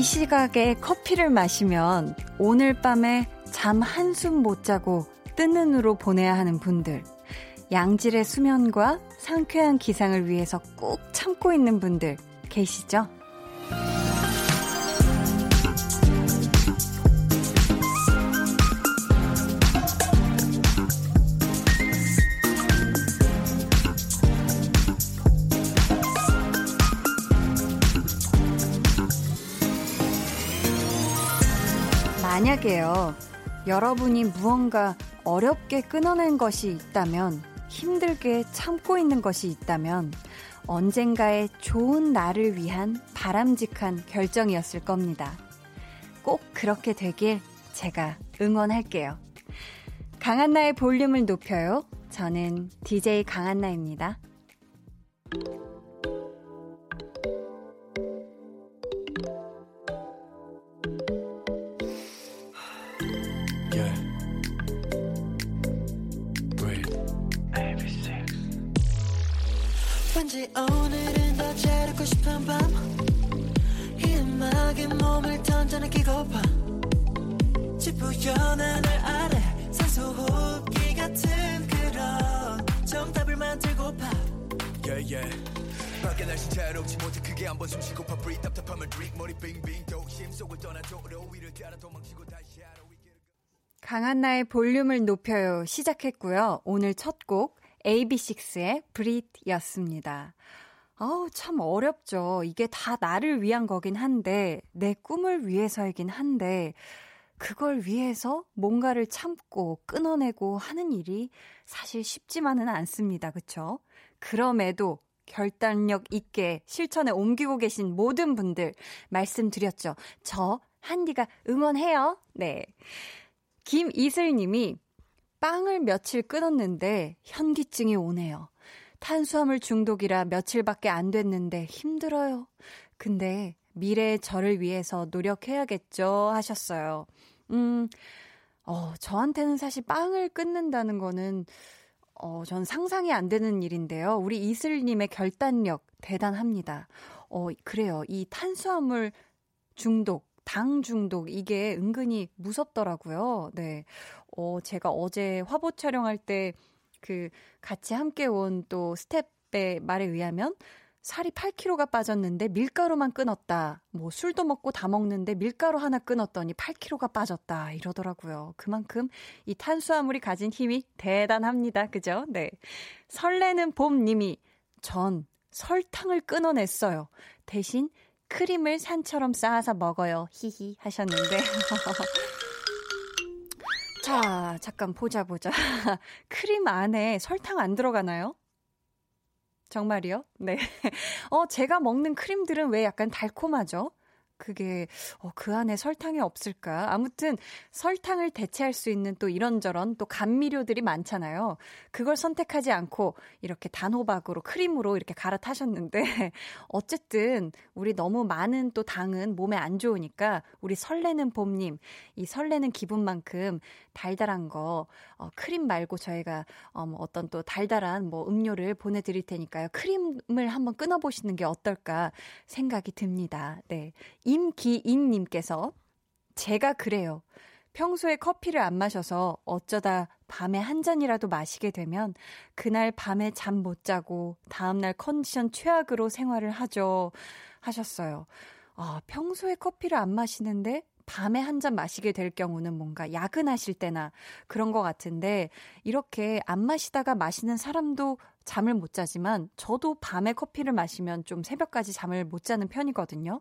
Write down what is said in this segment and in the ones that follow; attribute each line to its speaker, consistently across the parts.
Speaker 1: 이 시각에 커피를 마시면 오늘 밤에 잠 한숨 못 자고 뜬 눈으로 보내야 하는 분들, 양질의 수면과 상쾌한 기상을 위해서 꾹 참고 있는 분들 계시죠? 만약에요, 여러분이 무언가 어렵게 끊어낸 것이 있다면, 힘들게 참고 있는 것이 있다면, 언젠가의 좋은 나를 위한 바람직한 결정이었을 겁니다. 꼭 그렇게 되길 제가 응원할게요. 강한나의 볼륨을 높여요. 저는 DJ 강한나입니다.
Speaker 2: 오늘은 더 재롭고 싶은 밤이 음악에 몸을 던져 느끼고파 지푸연 하늘 아래 산소 호흡기 같은 그런 정답을 만들고파
Speaker 3: yeah, yeah. 밖에 날씨 자유롭지 못해 크게 한번 숨쉬고파 breathe 답답함을 drink. 머리 빙빙 도심 속을 떠나도 위를 따라 도망치고 다시 하루
Speaker 1: 강한나의 볼륨을 높여요. 시작했고요. 오늘 첫 곡 AB6IX의 브릿였습니다. 아우, 참 어렵죠. 이게 다 나를 위한 거긴 한데, 내 꿈을 위해서이긴 한데, 그걸 위해서 뭔가를 참고 끊어내고 하는 일이 사실 쉽지만은 않습니다. 그쵸? 그럼에도 결단력 있게 실천에 옮기고 계신 모든 분들 말씀드렸죠. 저 한디가 응원해요. 네. 김이슬 님이 빵을 며칠 끊었는데 현기증이 오네요. 탄수화물 중독이라 며칠밖에 안 됐는데 힘들어요. 근데 미래의 저를 위해서 노력해야겠죠 하셨어요. 음, 어, 저한테는 사실 빵을 끊는다는 거는 어, 전 상상이 안 되는 일인데요. 우리 이슬님의 결단력 대단합니다. 어, 그래요. 이 탄수화물 중독, 당 중독, 이게 은근히 무섭더라고요. 네. 어, 제가 어제 화보 촬영할 때 그 같이 함께 온 또 스텝의 말에 의하면 살이 8kg가 빠졌는데 밀가루만 끊었다. 뭐 술도 먹고 다 먹는데 밀가루 하나 끊었더니 8kg가 빠졌다. 이러더라고요. 그만큼 이 탄수화물이 가진 힘이 대단합니다. 그죠? 네. 설레는 봄 님이 전 설탕을 끊어냈어요. 대신 크림을 산처럼 쌓아서 먹어요. 히히 하셨는데. 자, 잠깐 보자 보자. 크림 안에 설탕 안 들어가나요? 정말이요? 네. 어, 제가 먹는 크림들은 왜 약간 달콤하죠? 그게 어, 그 안에 설탕이 없을까? 아무튼 설탕을 대체할 수 있는 또 이런저런 또 감미료들이 많잖아요. 그걸 선택하지 않고 이렇게 단호박으로 크림으로 이렇게 갈아타셨는데 어쨌든 우리 너무 많은 또 당은 몸에 안 좋으니까 우리 설레는 봄님 이 설레는 기분만큼 달달한 거 어, 크림 말고 저희가 어, 뭐 어떤 또 달달한 뭐 음료를 보내드릴 테니까요. 크림을 한번 끊어보시는 게 어떨까 생각이 듭니다. 네. 임기인님께서 제가 그래요. 평소에 커피를 안 마셔서 어쩌다 밤에 한 잔이라도 마시게 되면 그날 밤에 잠 못 자고 다음날 컨디션 최악으로 생활을 하죠. 하셨어요. 아, 평소에 커피를 안 마시는데 밤에 한 잔 마시게 될 경우는 뭔가 야근하실 때나 그런 것 같은데 이렇게 안 마시다가 마시는 사람도 잠을 못 자지만 저도 밤에 커피를 마시면 좀 새벽까지 잠을 못 자는 편이거든요.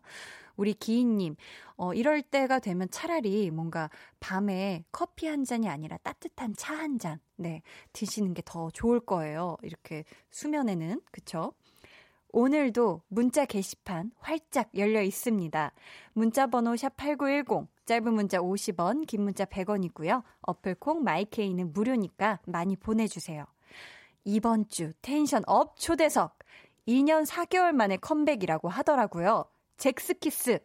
Speaker 1: 우리 기인님, 어, 이럴 때가 되면 차라리 뭔가 밤에 커피 한 잔이 아니라 따뜻한 차 한 잔, 네, 드시는 게 더 좋을 거예요. 이렇게 수면에는, 그쵸? 오늘도 문자 게시판 활짝 열려 있습니다. 문자 번호 샵8910, 짧은 문자 50원, 긴 문자 100원이고요. 어플콩 마이케이는 무료니까 많이 보내주세요. 이번 주 tension up 초대석 2년 4개월 만에 컴백이라고 하더라고요. 젝스키스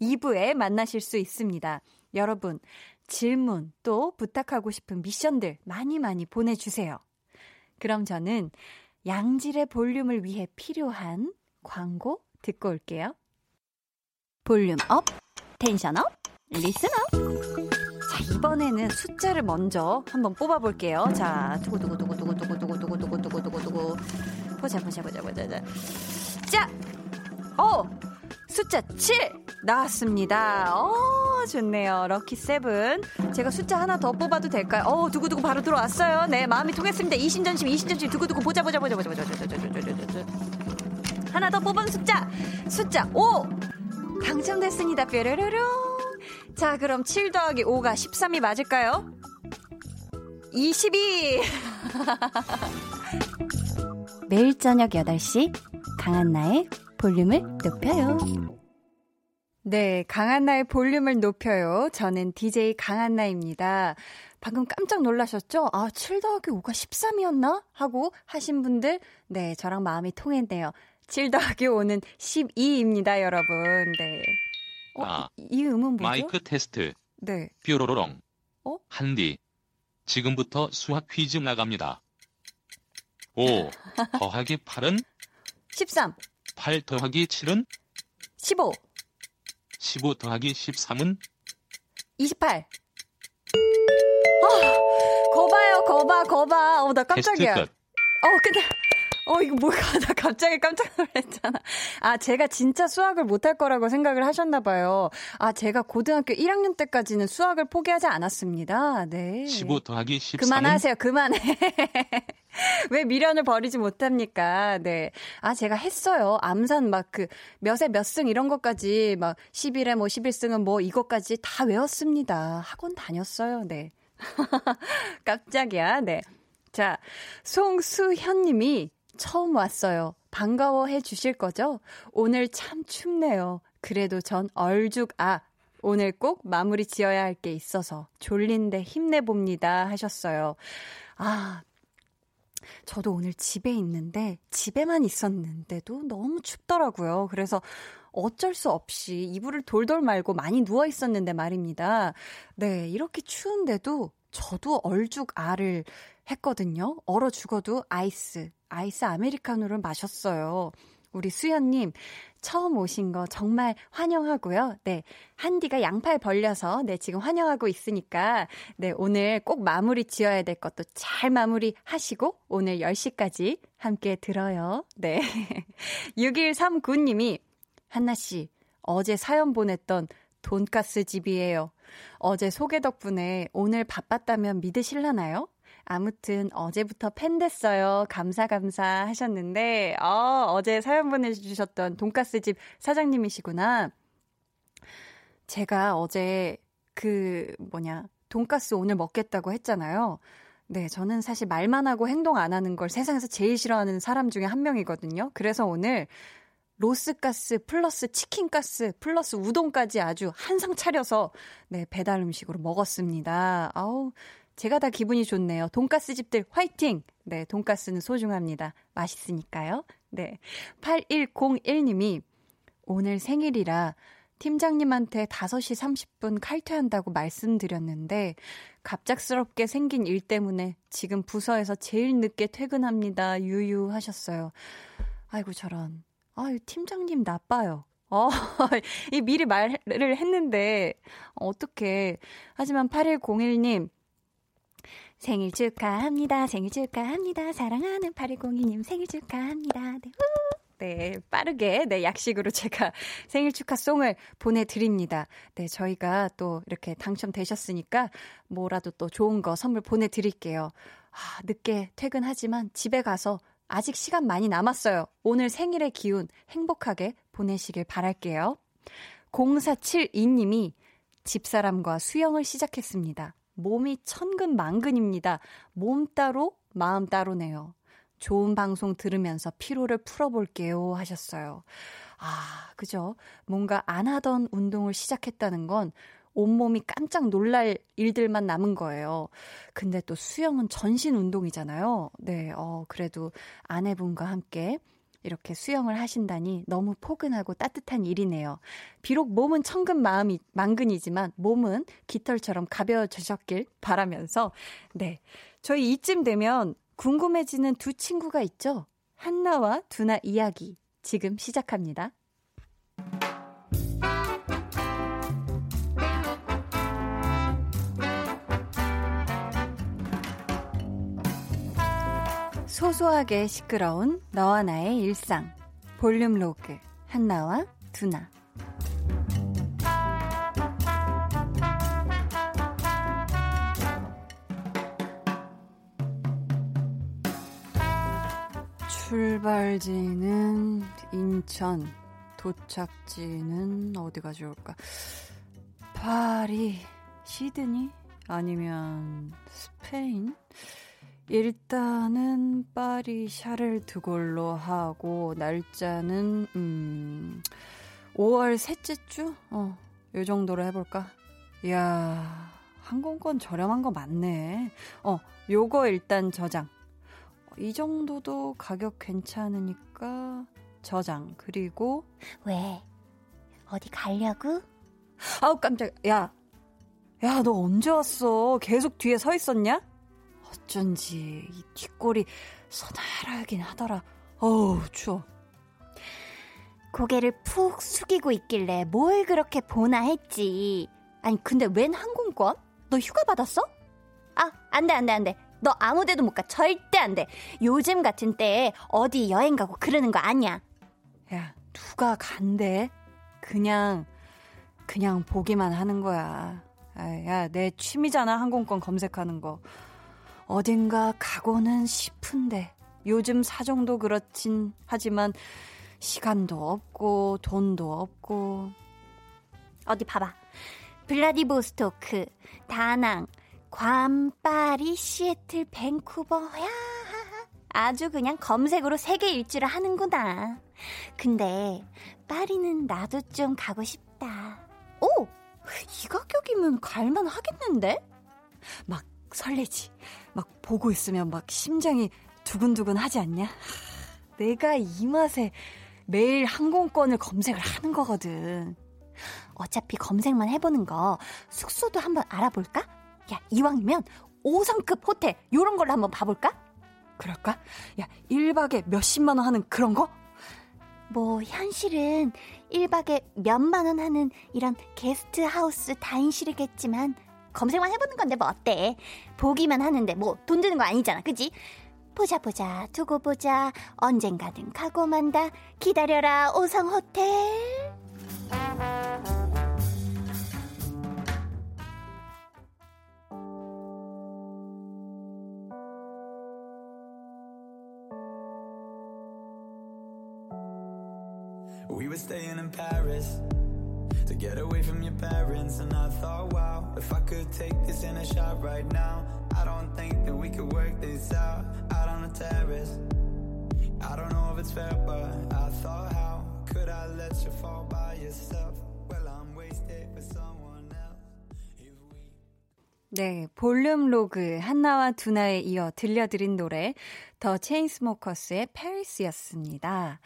Speaker 1: 2부에 만나실 수 있습니다. 여러분, 질문 또 부탁하고 싶은 미션들 많이 많이 보내주세요. 그럼 저는 양질의 볼륨을 위해 필요한 광고 듣고 올게요. volume up, tension up, listener up. 자, 이번에는 숫자를 먼저 한번 뽑아 볼게요. 자, 두구두구두구두구두구두구두구두구두구두구두구. 보자, 보자, 보자, 보자. 자, 어! 숫자 7 나왔습니다. 어, 좋네요. lucky seven. 제가 숫자 하나 더 뽑아도 될까요? 어, 두구두구 바로 들어왔어요. 네, 마음이 통했습니다. 이신전심, 이신전심, 보자, 보자, 보자, 보자, 보자, 보자, 보자, 보자, 보자, 보자. 하나 더 뽑은 숫자. 숫자 5. 당첨됐습니다. 뾰로로롱. 자, 그럼 7 더하기 5가 13이 맞을까요? 22. 매일 저녁 8시 강한나의 볼륨을 높여요. 네, 강한나의 볼륨을 높여요. 저는 DJ 강한나입니다. 방금 깜짝 놀라셨죠? 아, 7 더하기 5가 13이었나? 하고 하신 분들, 네, 저랑 마음이 통했네요. 7 더하기 5는 12입니다, 여러분. 네. 어,
Speaker 4: 아,
Speaker 1: 이, 이 음은 뭐죠?
Speaker 4: 마이크 테스트.
Speaker 1: 네.
Speaker 4: 뾰로로롱.
Speaker 1: 어?
Speaker 4: 한디. 지금부터 수학 퀴즈 나갑니다. 5 더하기 8은
Speaker 1: 13,
Speaker 4: 8 더하기 7은
Speaker 1: 15,
Speaker 4: 15 더하기 13은
Speaker 1: 28. 아, 거봐요, 거봐, 거봐. 어, 나
Speaker 4: 테스트
Speaker 1: 깜짝이야.
Speaker 4: 끝.
Speaker 1: 어, 근데, 어, 이거 뭐야. 나 갑자기 깜짝 놀랐잖아. 아, 제가 진짜 수학을 못할 거라고 생각을 하셨나봐요. 아, 제가 고등학교 1학년 때까지는 수학을 포기하지 않았습니다. 네.
Speaker 4: 15 더하기 13은
Speaker 1: 그만하세요, 그만해. 왜 미련을 버리지 못합니까? 네. 아, 제가 했어요. 암산 막 그 몇에 몇 승 이런 것까지 막 11에 뭐 11승은 뭐 이것까지 다 외웠습니다. 학원 다녔어요. 네. 깜짝이야. 네. 자, 송수현 님이 처음 왔어요. 반가워해 주실 거죠? 오늘 참 춥네요. 그래도 전 얼죽 아 오늘 꼭 마무리 지어야 할 게 있어서 졸린데 힘내봅니다 하셨어요. 아, 저도 오늘 집에 있는데 집에만 있었는데도 너무 춥더라고요. 그래서 어쩔 수 없이 이불을 돌돌 말고 많이 누워 있었는데 말입니다. 네, 이렇게 추운데도 저도 얼죽 알을 했거든요. 얼어 죽어도 아이스, 아이스 아메리카노를 마셨어요. 우리 수연님, 처음 오신 거 정말 환영하고요. 네. 한디가 양팔 벌려서, 네, 지금 환영하고 있으니까, 네, 오늘 꼭 마무리 지어야 될 것도 잘 마무리 하시고, 오늘 10시까지 함께 들어요. 네. 6139님이, 한나씨, 어제 사연 보냈던 돈가스 집이에요. 어제 소개 덕분에 오늘 바빴다면 믿으실라나요? 아무튼 어제부터 팬 됐어요. 감사 감사 하셨는데 어, 어제 사연 보내주셨던 돈가스 집 사장님이시구나. 제가 어제 그 뭐냐 돈가스 오늘 먹겠다고 했잖아요. 네, 저는 사실 말만 하고 행동 안 하는 걸 세상에서 제일 싫어하는 사람 중에 한 명이거든요. 그래서 오늘 로스가스 플러스 치킨가스 플러스 우동까지 아주 한상 차려서 네, 배달 음식으로 먹었습니다. 아우, 제가 다 기분이 좋네요. 돈가스 집들 화이팅! 네, 돈가스는 소중합니다. 맛있으니까요. 네. 8101님이 오늘 생일이라 팀장님한테 5시 30분 칼퇴한다고 말씀드렸는데 갑작스럽게 생긴 일 때문에 지금 부서에서 제일 늦게 퇴근합니다. 유유 하셨어요. 아이고 저런. 아유 팀장님 나빠요. 어, 이 미리 말을 했는데 어떻게 하지만 8101님 생일 축하합니다. 생일 축하합니다. 사랑하는 8102님 생일 축하합니다. 네. 우! 네, 빠르게, 네, 약식으로 제가 생일 축하송을 보내드립니다. 네, 저희가 또 이렇게 당첨되셨으니까 뭐라도 또 좋은 거 선물 보내드릴게요. 아, 늦게 퇴근하지만 집에 가서 아직 시간 많이 남았어요. 오늘 생일의 기운 행복하게 보내시길 바랄게요. 0472님이 집사람과 수영을 시작했습니다. 몸이 천근만근입니다. 몸 따로, 마음 따로네요. 좋은 방송 들으면서 피로를 풀어볼게요 하셨어요. 아, 그죠? 뭔가 안 하던 운동을 시작했다는 건 온몸이 깜짝 놀랄 일들만 남은 거예요. 근데 또 수영은 전신 운동이잖아요. 네, 어, 그래도 아내분과 함께 이렇게 수영을 하신다니 너무 포근하고 따뜻한 일이네요. 비록 몸은 천근 마음이 만근이지만 몸은 깃털처럼 가벼워지셨길 바라면서 네. 저희 이쯤 되면 궁금해지는 두 친구가 있죠. 한나와 두나 이야기 지금 시작합니다. 소소하게 시끄러운 너와 나의 일상. 볼륨 로그. 한나와 두나. 출발지는 인천, 도착지는 어디가 좋을까? 파리, 시드니? 아니면 스페인? 일단은 파리 샤를 드골로 하고 날짜는 음 5월 셋째 주? 어, 요 정도로 해 볼까? 이야, 항공권 저렴한 거 많네. 어, 요거 일단 저장. 이 정도도 가격 괜찮으니까 저장. 그리고
Speaker 5: 왜? 어디 가려고?
Speaker 1: 아우 깜짝. 야, 야, 너 언제 왔어? 계속 뒤에 서 있었냐? 어쩐지 이 뒷골이 서늘하긴 하더라. 어우 추워.
Speaker 5: 고개를 푹 숙이고 있길래 뭘 그렇게 보나 했지. 아니, 근데 웬 항공권? 너 휴가 받았어? 아, 안 돼, 안 돼, 안 돼. 너 아무 데도 못 가. 절대 안 돼. 요즘 같은 때에 어디 여행 가고 그러는 거 아니야.
Speaker 1: 야, 누가 간대? 그냥 그냥 보기만 하는 거야. 아, 야, 내 취미잖아 항공권 검색하는 거. 어딘가 가고는 싶은데 요즘 사정도 그렇진 하지만 시간도 없고 돈도 없고
Speaker 5: 어디 봐봐. 블라디보스토크, 다낭, 괌, 파리, 시애틀, 밴쿠버. 야, 아주 그냥 검색으로 세계 일주를 하는구나. 근데 파리는 나도 좀 가고 싶다.
Speaker 1: 오! 이 가격이면 갈만 하겠는데? 막 설레지. 막 보고 있으면 막 심장이 두근두근 하지 않냐? 내가 이 맛에 매일 항공권을 검색을 하는 거거든.
Speaker 5: 어차피 검색만 해보는 거 숙소도 한번 알아볼까? 야, 이왕이면 5성급 호텔 요런 걸로 한번 봐볼까?
Speaker 1: 그럴까? 야, 1박에 몇십만 원 하는 그런 거?
Speaker 5: 뭐 현실은 1박에 몇만 원 하는 이런 게스트 하우스 다인실이겠지만 검색만 해보는 건데 뭐 어때? 보기만 하는데 뭐 돈 드는 거 아니잖아, 그지? 보자 보자 두고 보자 언젠가는 가고 만다 기다려라 오성 호텔.
Speaker 3: To get away from your parents. And I thought, wow, if I could take this in a shot right now, I don't think that we could work this out out on the terrace. I don't know if it's fair, but I thought, how could I let you fall by yourself? Well, I'm wasted for someone else.
Speaker 1: 네, 볼륨 로그 한나와 두나에 이어 들려드린 노래 더 체인스모커스의 페리스였습니다.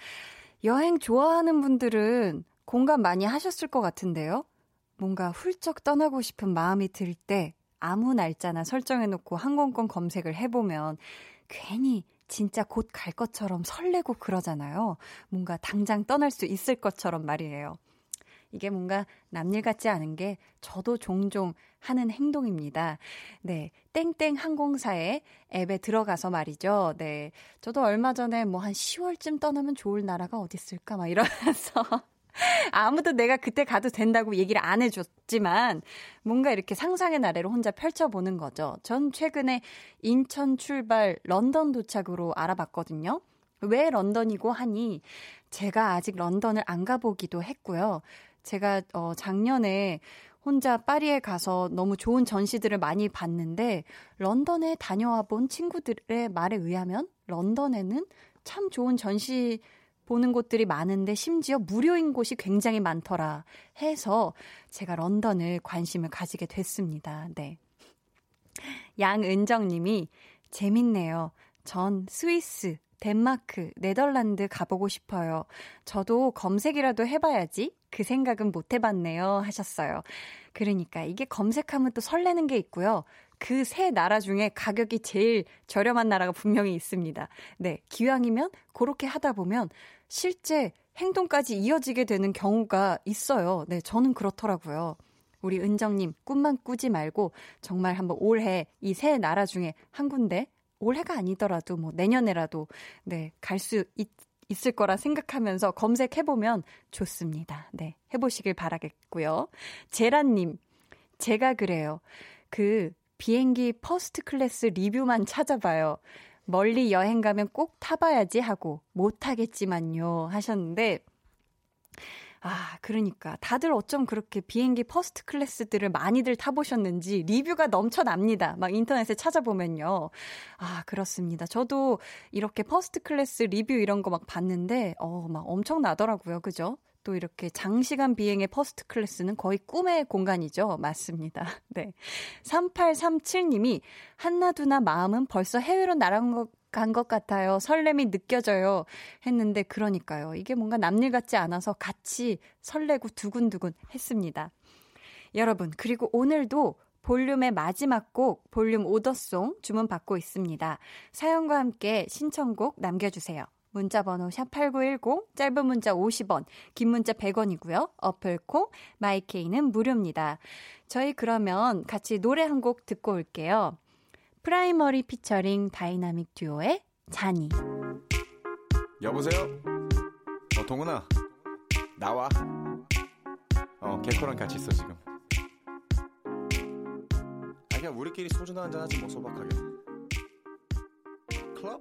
Speaker 1: 여행 좋아하는 분들은 공감 많이 하셨을 것 같은데요. 뭔가 훌쩍 떠나고 싶은 마음이 들 때 아무 날짜나 설정해놓고 항공권 검색을 해보면 괜히 진짜 곧 갈 것처럼 설레고 그러잖아요. 뭔가 당장 떠날 수 있을 것처럼 말이에요. 이게 뭔가 남일 같지 않은 게 저도 종종 하는 행동입니다. 네. 땡땡 항공사의 앱에 들어가서 말이죠. 네. 저도 얼마 전에 뭐 한 10월쯤 떠나면 좋을 나라가 어디 있을까 막 이러면서 아무도 내가 그때 가도 된다고 얘기를 안 해줬지만 뭔가 이렇게 상상의 나래로 혼자 펼쳐보는 거죠. 전 최근에 인천 출발 런던 도착으로 알아봤거든요. 왜 런던이고 하니 제가 아직 런던을 안 가보기도 했고요. 제가 어 작년에 혼자 파리에 가서 너무 좋은 전시들을 많이 봤는데 런던에 다녀와 본 친구들의 말에 의하면 런던에는 참 좋은 전시 보는 곳들이 많은데 심지어 무료인 곳이 굉장히 많더라 해서 제가 런던을 관심을 가지게 됐습니다. 네. 양은정 님이 재밌네요. 전 스위스, 덴마크, 네덜란드 가보고 싶어요. 저도 검색이라도 해봐야지. 그 생각은 못 해봤네요. 하셨어요. 그러니까 이게 검색하면 또 설레는 게 있고요. 그 세 나라 중에 가격이 제일 저렴한 나라가 분명히 있습니다. 네. 기왕이면 그렇게 하다 보면 실제 행동까지 이어지게 되는 경우가 있어요. 네. 저는 그렇더라고요. 우리 은정님, 꿈만 꾸지 말고 정말 한번 올해 이 세 나라 중에 한 군데 올해가 아니더라도 뭐 내년에라도 네, 갈 수 있을 거라 생각하면서 검색해보면 좋습니다. 네, 해보시길 바라겠고요. 제란님, 제가 그래요. 그 비행기 first class 리뷰만 찾아봐요. 멀리 여행 가면 꼭 타봐야지 하고 못하겠지만요 하셨는데 아, 그러니까. 다들 어쩜 그렇게 비행기 first class들을 많이들 타보셨는지 리뷰가 넘쳐납니다. 막 인터넷에 찾아보면요. 아, 그렇습니다. 저도 이렇게 first class 리뷰 이런 거 막 봤는데, 어, 막 엄청나더라고요. 그죠? 또 이렇게 장시간 비행의 first class는 거의 꿈의 공간이죠. 맞습니다. 네. 3837님이 한나두나 마음은 벌써 해외로 날아간 것 간것 같아요. 설렘이 느껴져요. 했는데 그러니까요. 이게 뭔가 남일 같지 않아서 같이 설레고 두근두근 했습니다. 여러분, 그리고 오늘도 볼륨의 마지막 곡 볼륨 오더송 주문 받고 있습니다. 사연과 함께 신청곡 남겨주세요. 문자 번호 샵8910 짧은 문자 50원 긴 문자 100원이고요. 어플 콩 마이케이는 무료입니다. 저희 그러면 같이 노래 한 곡 듣고 올게요. 프라이머리 피처링 다이나믹 듀오의 자니.
Speaker 6: 여보세요? 어, 동훈아. 나와. 어, 개코랑 같이 있어, 지금. 아, 그냥 우리끼리 소주나 한잔 하지, 뭐, 소박하게. 클럽?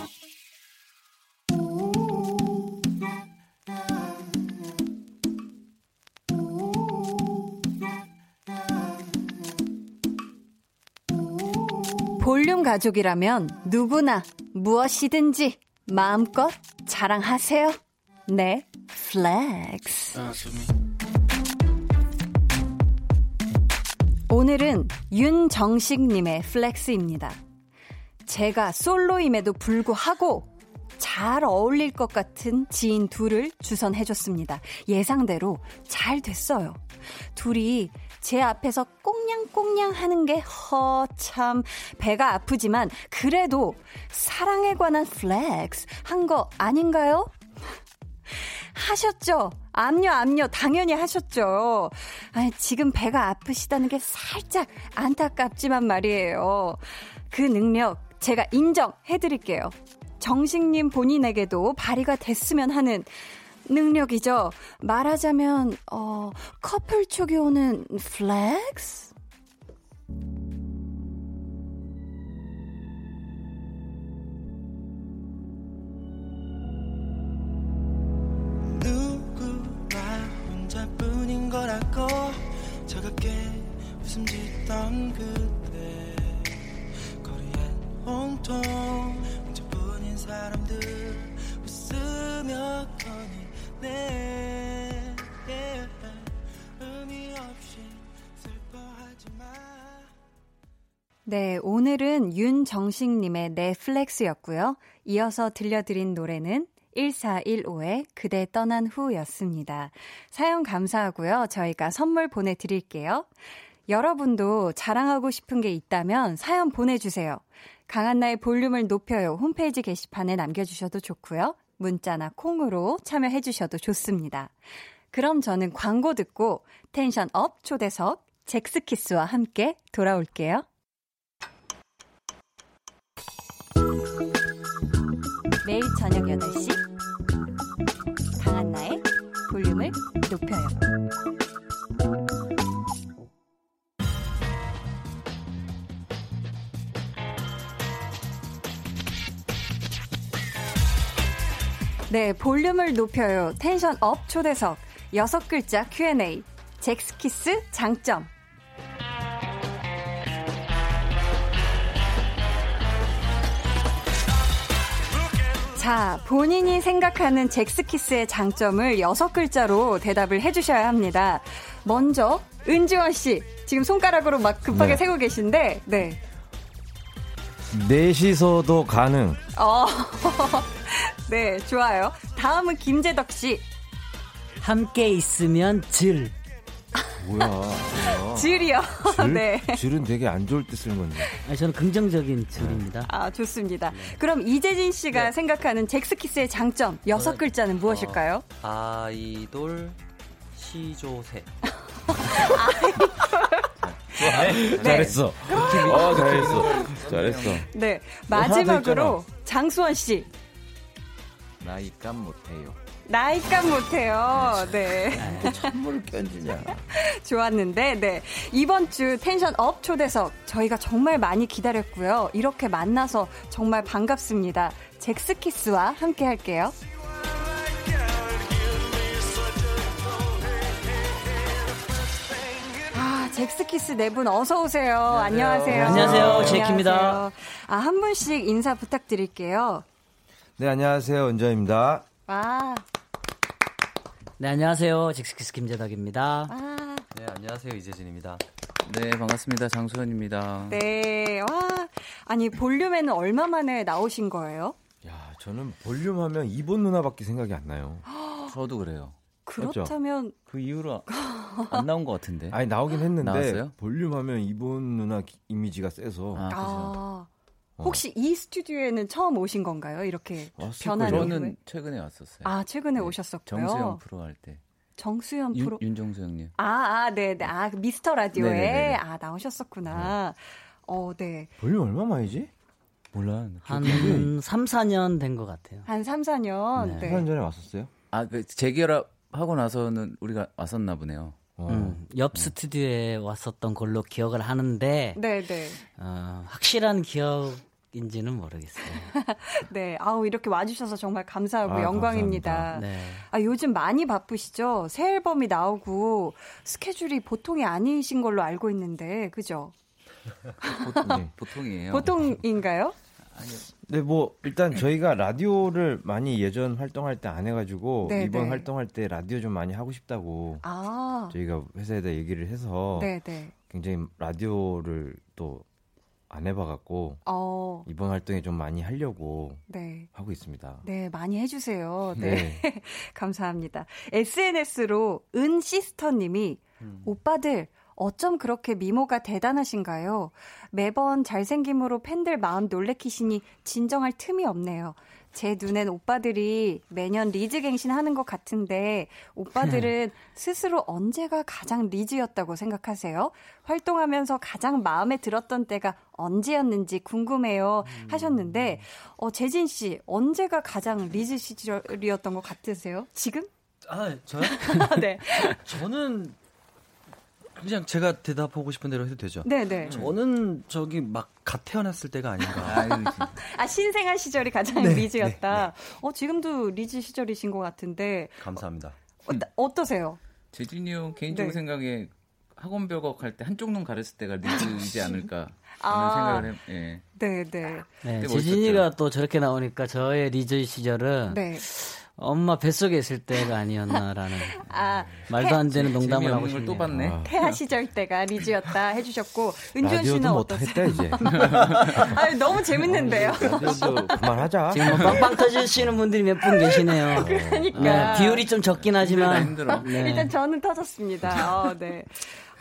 Speaker 1: 볼륨 가족이라면 누구나 무엇이든지 마음껏 자랑하세요. 네, flex. 오늘은 윤정식님의 flex입니다. 제가 솔로임에도 불구하고 잘 어울릴 것 같은 지인 둘을 주선해줬습니다. 예상대로 잘 됐어요. 둘이 제 앞에서 꽁냥꽁냥 하는 게 허참 배가 아프지만 그래도 사랑에 관한 flex 한 거 아닌가요? 하셨죠? 압류, 압류, 당연히 하셨죠. 아니, 지금 배가 아프시다는 게 살짝 안타깝지만 말이에요. 그 능력 제가 인정해드릴게요. 정식님 본인에게도 발휘가 됐으면 하는 능력이죠. 말하자면, 어, 커플 쪽이 오는 플렉스?
Speaker 2: 네,
Speaker 1: 오늘은 윤정식님의 넷플렉스였고요. 이어서 들려드린 노래는 1415의 그대 떠난 후였습니다. 사연 감사하고요. 저희가 선물 보내드릴게요. 여러분도 자랑하고 싶은 게 있다면 사연 보내주세요. 강한나의 볼륨을 높여요. 홈페이지 게시판에 남겨주셔도 좋고요. 문자나 콩으로 참여해주셔도 좋습니다. 그럼 저는 광고 듣고 텐션 업 초대석 잭스키스와 함께 돌아올게요. 매일 저녁 8시 강한나의 볼륨을 높여요. 네, 볼륨을 높여요. tension up 초대석. 여섯 글자 Q&A. 젝스키스 장점. 자, 본인이 생각하는 젝스키스의 장점을 여섯 글자로 대답을 해주셔야 합니다. 먼저, 은지원 씨. 지금 손가락으로 막 급하게
Speaker 7: 네.
Speaker 1: 세고 계신데, 네.
Speaker 7: 넷이서도 가능
Speaker 1: 어, 네, 좋아요. 다음은 김재덕 씨.
Speaker 8: 함께 있으면 질.
Speaker 9: 뭐야. 뭐야.
Speaker 1: 질이요.
Speaker 9: 줄?
Speaker 1: 네.
Speaker 9: 줄은 되게 안 좋을 때 쓰는 건데.
Speaker 8: 아니, 저는 긍정적인 질입니다.
Speaker 1: 아, 좋습니다. 그럼 이재진 씨가 생각하는 잭스키스의 장점 여섯 글자는 무엇일까요?
Speaker 10: 아이돌 시조새.
Speaker 1: 네.
Speaker 9: 잘했어. 어, 잘했어. 잘했어.
Speaker 1: 네.
Speaker 9: 더
Speaker 1: 마지막으로 장수원 씨.
Speaker 9: 나이값 못해요.
Speaker 1: 나이값 못해요. 네.
Speaker 9: 찬물을 끼얹냐.
Speaker 1: 좋았는데, 네. 이번 주 tension up 초대석 저희가 정말 많이 기다렸고요. 이렇게 만나서 정말 반갑습니다. 젝스키스와 함께 할게요. 아, 잭스키스 네 분 어서 오세요. 안녕하세요.
Speaker 8: 안녕하세요. 제이키입니다.
Speaker 1: 안녕하세요. 아, 한 분씩 인사 부탁드릴게요.
Speaker 9: 네, 안녕하세요. 은정입니다.
Speaker 1: 와,
Speaker 8: 네, 안녕하세요. 잭스키스 김재덕입니다.
Speaker 1: 와.
Speaker 10: 네, 안녕하세요. 이재진입니다. 네, 반갑습니다. 장수현입니다.
Speaker 1: 네, 와. 아니, 볼륨에는 얼마 만에 나오신 거예요?
Speaker 9: 야, 저는 볼륨 하면 이본 누나밖에 생각이 안 나요.
Speaker 10: 저도 그래요.
Speaker 1: 그렇다면
Speaker 10: 그 이후로 안 나온 것 같은데.
Speaker 9: 아니, 나오긴 했는데.
Speaker 10: 나왔어요?
Speaker 9: 볼륨 하면 이본 누나 기- 이미지가 세서.
Speaker 10: 아.
Speaker 1: 아, 혹시 이 스튜디오에는 처음 오신 건가요? 이렇게
Speaker 9: 왔을
Speaker 1: 변한
Speaker 9: 거예요.
Speaker 1: 이후에?
Speaker 10: 저는 최근에 왔었어요.
Speaker 1: 아 최근에
Speaker 10: 네,
Speaker 1: 오셨었고요.
Speaker 10: 정수영 프로 할 때.
Speaker 1: 정수연
Speaker 10: 윤,
Speaker 1: 프로.
Speaker 10: 윤정수 형님.
Speaker 1: 아, 아, 네, 네. 아, 미스터 라디오에
Speaker 10: 네네네네.
Speaker 1: 아 나오셨었구나. 어, 네.
Speaker 9: 볼륨 얼마 만이지?
Speaker 10: 몰라.
Speaker 8: 한 3, 4년 된 것 같아요.
Speaker 1: 한 3, 4년.
Speaker 8: 네.
Speaker 1: 네.
Speaker 9: 3년 전에 왔었어요?
Speaker 10: 아, 그 재결합 하고 나서는 우리가 왔었나 보네요.
Speaker 9: 어.
Speaker 8: 음, 옆 스튜디오에 왔었던 걸로 기억을 하는데
Speaker 1: 네, 네.
Speaker 8: 어, 확실한 기억 인지는 모르겠어요.
Speaker 1: 네. 아우, 이렇게 와주셔서 정말 감사하고
Speaker 9: 아,
Speaker 1: 영광입니다.
Speaker 8: 네.
Speaker 1: 아, 요즘 많이 바쁘시죠? 새 앨범이 나오고 스케줄이 보통이 아니신 걸로 알고 있는데, 그죠?
Speaker 10: 보통,
Speaker 9: 네.
Speaker 10: 보통이에요.
Speaker 1: 보통인가요?
Speaker 9: 네, 뭐 일단 저희가 라디오를 많이 예전 활동할 때 안 해가지고
Speaker 1: 네,
Speaker 9: 이번
Speaker 1: 네.
Speaker 9: 활동할 때 라디오 좀 많이 하고 싶다고
Speaker 1: 아,
Speaker 9: 저희가 회사에다 얘기를 해서
Speaker 1: 네, 네.
Speaker 9: 굉장히 라디오를 또 안 해봐갖고
Speaker 1: 어,
Speaker 9: 이번 활동에 좀 많이 하려고
Speaker 1: 네.
Speaker 9: 하고 있습니다.
Speaker 1: 네, 많이 해주세요. 네.
Speaker 9: 네.
Speaker 1: 감사합니다. SNS로 은 시스터님이 오빠들 어쩜 그렇게 미모가 대단하신가요? 매번 잘생김으로 팬들 마음 놀래키시니 진정할 틈이 없네요. 제 눈엔 오빠들이 매년 리즈 갱신 하는 것 같은데 오빠들은 스스로 언제가 가장 리즈였다고 생각하세요? 활동하면서 가장 마음에 들었던 때가 언제였는지 궁금해요 하셨는데 어, 재진 씨 언제가 가장 리즈 시절이었던 것 같으세요? 지금?
Speaker 10: 아, 저요?
Speaker 1: 네.
Speaker 10: 저는 그냥 제가 대답하고 싶은 대로 해도 되죠.
Speaker 1: 네네.
Speaker 10: 저는 저기 막 갓 태어났을 때가 아닌가.
Speaker 1: 아, 신생아 시절이 가장
Speaker 10: 네,
Speaker 1: 리즈였다. 어, 지금도 리즈 시절이신 것 같은데,
Speaker 10: 감사합니다.
Speaker 1: 어, 어떠세요?
Speaker 10: 재진이 형 개인적으로
Speaker 1: 네.
Speaker 10: 생각에 학원별곡 할 때 한쪽 눈 가렸을 때가 리즈이지 않을까
Speaker 1: 아.
Speaker 10: 하는 생각을 해. 예.
Speaker 1: 네네.
Speaker 8: 네,
Speaker 10: 그때
Speaker 8: 재진이가 또 저렇게 나오니까 저의 리즈 시절은
Speaker 1: 네.
Speaker 8: 엄마 뱃속에 있을 때가 아니었나라는
Speaker 1: 아,
Speaker 8: 말도 안 되는 농담을 하고 싶네요.
Speaker 10: 걸또 봤네.
Speaker 9: 아,
Speaker 1: 태아 시절 때가 리즈였다 해주셨고, 은주현 씨는 어떠세요?
Speaker 9: 못하겠다 이제.
Speaker 1: 아 너무 재밌는데요.
Speaker 9: 라디오도 그만하자.
Speaker 8: 지금 뭐 빵빵 터지시는 분들이 몇 분 계시네요.
Speaker 1: 그러니까.
Speaker 8: 네, 비율이 좀 적긴 하지만
Speaker 10: 힘들어.
Speaker 8: 네.
Speaker 1: 일단 저는 터졌습니다. 어, 네.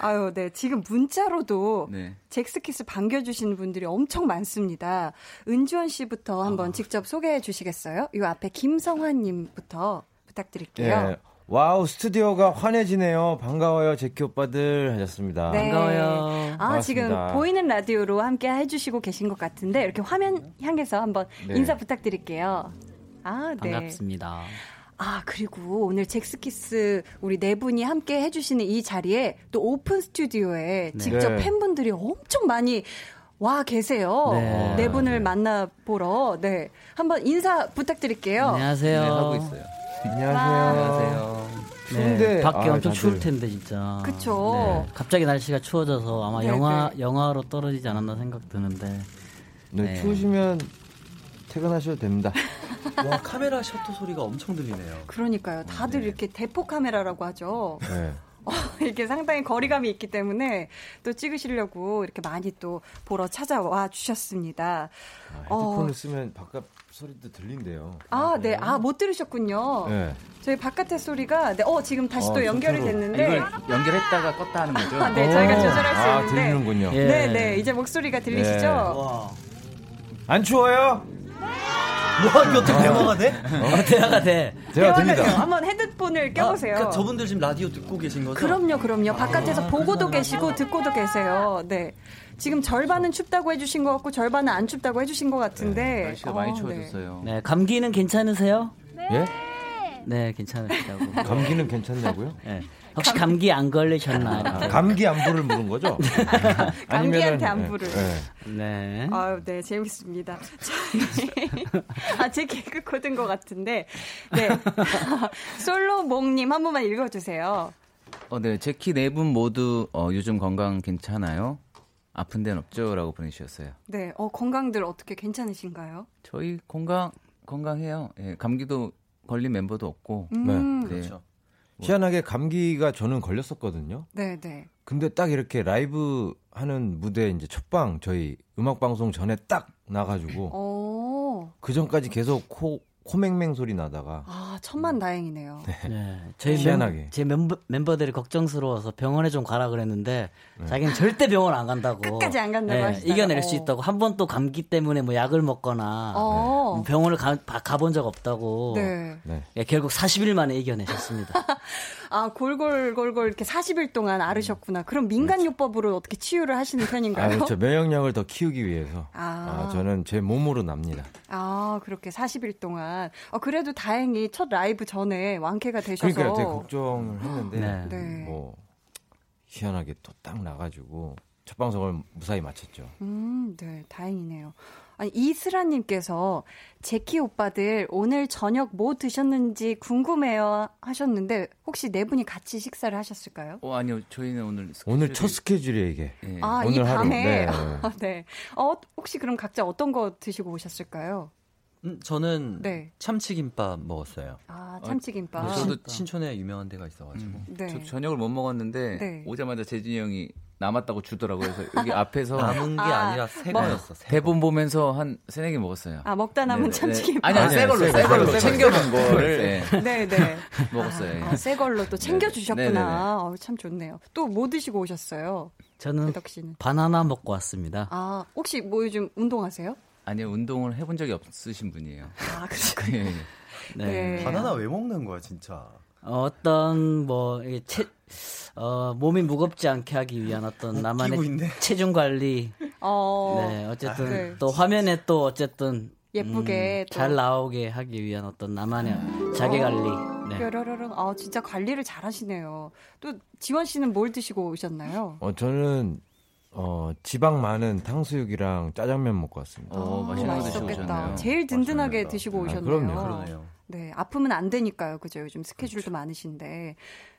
Speaker 1: 아유, 네. 지금 문자로도
Speaker 10: 네.
Speaker 1: 잭스키스 반겨주시는 분들이 엄청 많습니다. 은지원 씨부터 한번
Speaker 10: 아.
Speaker 1: 직접 소개해 주시겠어요? 요 앞에 김성환님부터 부탁드릴게요.
Speaker 9: 예. wow 스튜디오가 환해지네요. 반가워요 젝키 오빠들 하셨습니다.
Speaker 1: 네.
Speaker 8: 반가워요.
Speaker 1: 아, 지금
Speaker 9: 반갑습니다.
Speaker 1: 보이는 라디오로 함께 해주시고 계신 것 같은데, 이렇게 화면 향해서 한번
Speaker 9: 네.
Speaker 1: 인사 부탁드릴게요. 아, 네.
Speaker 8: 반갑습니다.
Speaker 1: 아, 그리고 오늘 젝스키스 우리 네 분이 함께 해주시는 이 자리에 또 오픈 스튜디오에 직접
Speaker 9: 네.
Speaker 1: 팬분들이 엄청 많이 와 계세요.
Speaker 8: 네.
Speaker 1: 네, 분을 만나보러. 네. 한번 인사 부탁드릴게요.
Speaker 8: 안녕하세요.
Speaker 10: 네, 하고 있어요.
Speaker 9: 안녕하세요.
Speaker 10: 안녕하세요.
Speaker 8: 네,
Speaker 9: 추운데
Speaker 8: 밖에
Speaker 9: 아,
Speaker 8: 엄청
Speaker 9: 다들
Speaker 8: 추울 텐데 진짜.
Speaker 1: 그쵸.
Speaker 8: 네, 갑자기 날씨가 추워져서 아마
Speaker 1: 네,
Speaker 8: 영하
Speaker 1: 네.
Speaker 8: 영하로 떨어지지 않았나 생각 드는데.
Speaker 9: 네,
Speaker 8: 네.
Speaker 9: 추우시면 퇴근하셔도 됩니다.
Speaker 10: 와 카메라 셔터 소리가 엄청 들리네요.
Speaker 1: 그러니까요. 다들
Speaker 10: 네.
Speaker 1: 이렇게 대포 카메라라고 하죠.
Speaker 9: 네.
Speaker 1: 이렇게 상당히 거리감이 있기 때문에 또 찍으시려고 이렇게 많이 또 보러 찾아와 주셨습니다. 어,
Speaker 9: 헤드폰을 쓰면 바깥 소리도 들린대요.
Speaker 1: 아, 네. 아, 못 들으셨군요.
Speaker 9: 네.
Speaker 1: 저희 바깥의 소리가, 네, 어, 지금 다시
Speaker 9: 어,
Speaker 1: 또 연결이
Speaker 9: 진짜로.
Speaker 1: 됐는데.
Speaker 11: 이걸 연결했다가 껐다 하는 거죠?
Speaker 1: 아, 네, 저희가 조절할 수
Speaker 9: 아,
Speaker 1: 있는데.
Speaker 9: 들리는군요.
Speaker 8: 예.
Speaker 1: 네, 네. 이제 목소리가 들리시죠?
Speaker 9: 안 추워요?
Speaker 10: 와 이게 어떻게 대화가 돼?
Speaker 8: 어, 대화가 돼.
Speaker 1: 돼요.
Speaker 9: 됩니다.
Speaker 1: 한번 헤드폰을 껴보세요.
Speaker 10: 아, 그러니까 저분들 지금 라디오 듣고 계신 거죠?
Speaker 1: 그럼요, 그럼요. 바깥에서 보고도 계시고 듣고도 계세요. 네. 지금 절반은 춥다고 해주신 것 같고 절반은 안 춥다고 해주신 것 같은데.
Speaker 11: 날씨가 많이
Speaker 1: 어, 네.
Speaker 11: 추워졌어요.
Speaker 8: 네, 감기는 괜찮으세요?
Speaker 9: 예?
Speaker 8: 네, 괜찮으시다고.
Speaker 9: 감기는 괜찮냐고요?
Speaker 8: 네. 혹시 감기 안 걸리셨나요?
Speaker 9: 아, 감기 안부를 물은 거죠?
Speaker 1: 감기한테
Speaker 9: 아니면은-
Speaker 1: 안부를.
Speaker 9: 네.
Speaker 8: 네.
Speaker 1: 아유, 네, 재밌습니다. 아, 제 개그 코드인 것 같은데. 네. 솔로몽님 한 번만 읽어주세요.
Speaker 11: 어, 네. 제키 네 분 모두 어, 요즘 건강 괜찮아요? 아픈 데는 없죠? 라고 보내주셨어요.
Speaker 1: 네, 어, 건강들 어떻게 괜찮으신가요?
Speaker 11: 저희 건강, 건강해요. 예, 감기도 걸린 멤버도 없고.
Speaker 1: 음,
Speaker 11: 네.
Speaker 10: 그렇죠.
Speaker 9: 희한하게 감기가 저는 걸렸었거든요.
Speaker 1: 네, 네.
Speaker 9: 근데 딱 이렇게 라이브 하는 무대 이제 첫방 저희 음악 방송 전에 딱 나가지고
Speaker 1: 어,
Speaker 9: 그 전까지 계속 코 코맹맹 소리 나다가
Speaker 1: 아, 천만 다행이네요.
Speaker 8: 네. 저희
Speaker 9: 희한하게.
Speaker 8: 제 멤버, 멤버들이 걱정스러워서 병원에 좀 가라 그랬는데
Speaker 9: 네.
Speaker 8: 자기는 절대 병원 안 간다고.
Speaker 1: 끝까지 안 간다고
Speaker 8: 네, 이겨낼 수
Speaker 1: 어.
Speaker 8: 있다고. 한 번 또 감기 때문에 뭐 약을 먹거나
Speaker 1: 어,
Speaker 8: 병원을 가, 본적 없다고.
Speaker 1: 네.
Speaker 9: 네.
Speaker 8: 예, 결국 40일 만에 이겨내셨습니다.
Speaker 1: 아, 골골골골 이렇게 40일 동안 앓으셨구나. 그럼 민간요법으로 어떻게 치유를 하시는
Speaker 9: 아,
Speaker 1: 편인가요?
Speaker 9: 그렇죠. 면역력을 더 키우기 위해서
Speaker 1: 아.
Speaker 9: 아, 저는 제 몸으로 납니다.
Speaker 1: 아, 그렇게 40일 동안. 어, 그래도 다행히 첫 라이브 전에 완쾌가 되셔서.
Speaker 9: 그러니까 되게 걱정을 했는데
Speaker 8: 네.
Speaker 1: 네.
Speaker 9: 뭐 희한하게 또 딱 나가지고 첫 방송을 무사히 마쳤죠.
Speaker 1: 음, 네, 다행이네요. 아니, 이슬아님께서 제키 오빠들 오늘 저녁 뭐 드셨는지 궁금해요 하셨는데 혹시 네 분이 같이 식사를 하셨을까요?
Speaker 11: 어, 아니요. 저희는 오늘.
Speaker 9: 오늘
Speaker 11: 스케줄이-
Speaker 9: 첫 스케줄이에요 이게.
Speaker 11: 예.
Speaker 1: 아,
Speaker 9: 오늘
Speaker 1: 이
Speaker 9: 하루,
Speaker 1: 밤에.
Speaker 9: 네.
Speaker 1: 네. 어, 혹시 그럼 각자 어떤 거 드시고 오셨을까요?
Speaker 10: 음, 저는
Speaker 1: 네.
Speaker 10: 참치김밥 먹었어요.
Speaker 1: 아, 참치김밥.
Speaker 10: 네, 저도 신촌에 유명한 데가 있어가지고.
Speaker 11: 음,
Speaker 1: 네.
Speaker 11: 저 저녁을 못 먹었는데
Speaker 1: 네.
Speaker 11: 오자마자 재진이 형이 남았다고 주더라고요. 그래서 여기 앞에서
Speaker 10: 남은 게
Speaker 1: 아,
Speaker 10: 아, 니라 새거였어. 새거.
Speaker 11: 대본 보면서 한 세네 개 먹었어요.
Speaker 1: 아, 먹다 남은
Speaker 11: 네네, 네.
Speaker 1: 참치김밥.
Speaker 11: 아니, 아니, 새 걸로, 새 걸로 챙겨놓은 거를 네,
Speaker 1: 네, 네.
Speaker 11: 먹었어요. 예.
Speaker 1: 아, 새 걸로 또 챙겨
Speaker 11: 네네.
Speaker 1: 주셨구나. 어, 참 좋네요. 또 뭐 드시고 오셨어요?
Speaker 8: 저는. 바나나 먹고 왔습니다.
Speaker 1: 아, 혹시 뭐 요즘 운동하세요?
Speaker 11: 아니요, 운동을 해본 적이 없으신 분이에요.
Speaker 1: 아, 그렇군요.
Speaker 11: 예, 예.
Speaker 8: 네.
Speaker 1: 네.
Speaker 12: 바나나 왜 먹는 거야 진짜?
Speaker 8: 어떤 뭐 이게 체, 어, 몸이 무겁지 않게 하기 위한 어떤 나만의
Speaker 12: 있네.
Speaker 8: 체중 관리.
Speaker 1: 어,
Speaker 8: 네, 어쨌든
Speaker 1: 네.
Speaker 8: 또 화면에 또 어쨌든
Speaker 1: 예쁘게
Speaker 8: 음,
Speaker 1: 또.
Speaker 8: 잘 나오게 하기 위한 어떤 나만의 자기 관리. 네.
Speaker 1: 뾰로로롱. 아, 진짜 관리를 잘 하시네요. 또 지원 씨는 뭘 드시고 오셨나요?
Speaker 9: 어 저는 어 지방 많은 탕수육이랑 짜장면 먹고 왔습니다.
Speaker 11: 어, 맛있는 거. 오셨네요.
Speaker 1: 제일 든든하게
Speaker 12: 맛있겠다.
Speaker 1: 드시고
Speaker 9: 아,
Speaker 1: 오셨네요.
Speaker 9: 그럼요.
Speaker 12: 그러네요.
Speaker 1: 네, 아프면 안 되니까요. 그죠? 요즘 스케줄도
Speaker 9: 그렇죠.
Speaker 1: 많으신데.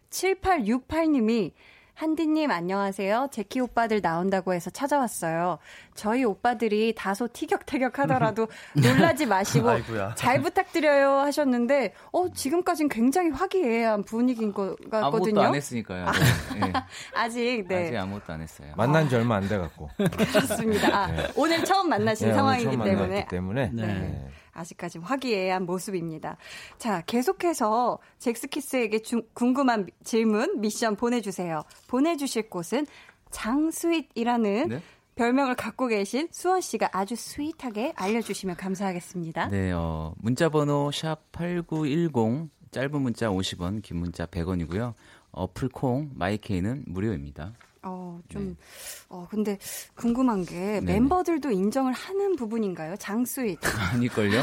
Speaker 1: 7868님이 한디님 안녕하세요. 제키 오빠들 나온다고 해서 찾아왔어요. 저희 오빠들이 다소 티격태격 하더라도 놀라지 마시고. 잘 부탁드려요 하셨는데, 어, 지금까진 굉장히 화기애애한 분위기인 것 같거든요.
Speaker 11: 아무것도 안 했으니까요. 네. 예.
Speaker 1: 아직, 네.
Speaker 11: 아직 아무것도 안 했어요.
Speaker 9: 만난 지 얼마 안 돼 갖고.
Speaker 1: 그렇습니다. 아,
Speaker 9: 네.
Speaker 1: 오늘 처음 만나신
Speaker 9: 네,
Speaker 1: 상황이기
Speaker 9: 처음
Speaker 1: 때문에
Speaker 9: 때문에.
Speaker 8: 네.
Speaker 9: 네.
Speaker 1: 아직까지 화기애애한 모습입니다. 자, 계속해서 잭스키스에게 주- 궁금한 미- 질문, 미션 보내주세요. 보내주실 곳은 장스윗이라는
Speaker 11: 네?
Speaker 1: 별명을 갖고 계신 수원 씨가 아주 스윗하게 알려주시면 감사하겠습니다.
Speaker 11: 네, 어, 문자 번호 샵8910 짧은 문자 50원, 긴 문자 100원이고요. 어플 콩 마이케이는 무료입니다.
Speaker 1: 어, 좀, 어, 근데 궁금한 게
Speaker 11: 네.
Speaker 1: 멤버들도 인정을 하는 부분인가요? 장스윗.
Speaker 11: 아닐걸요?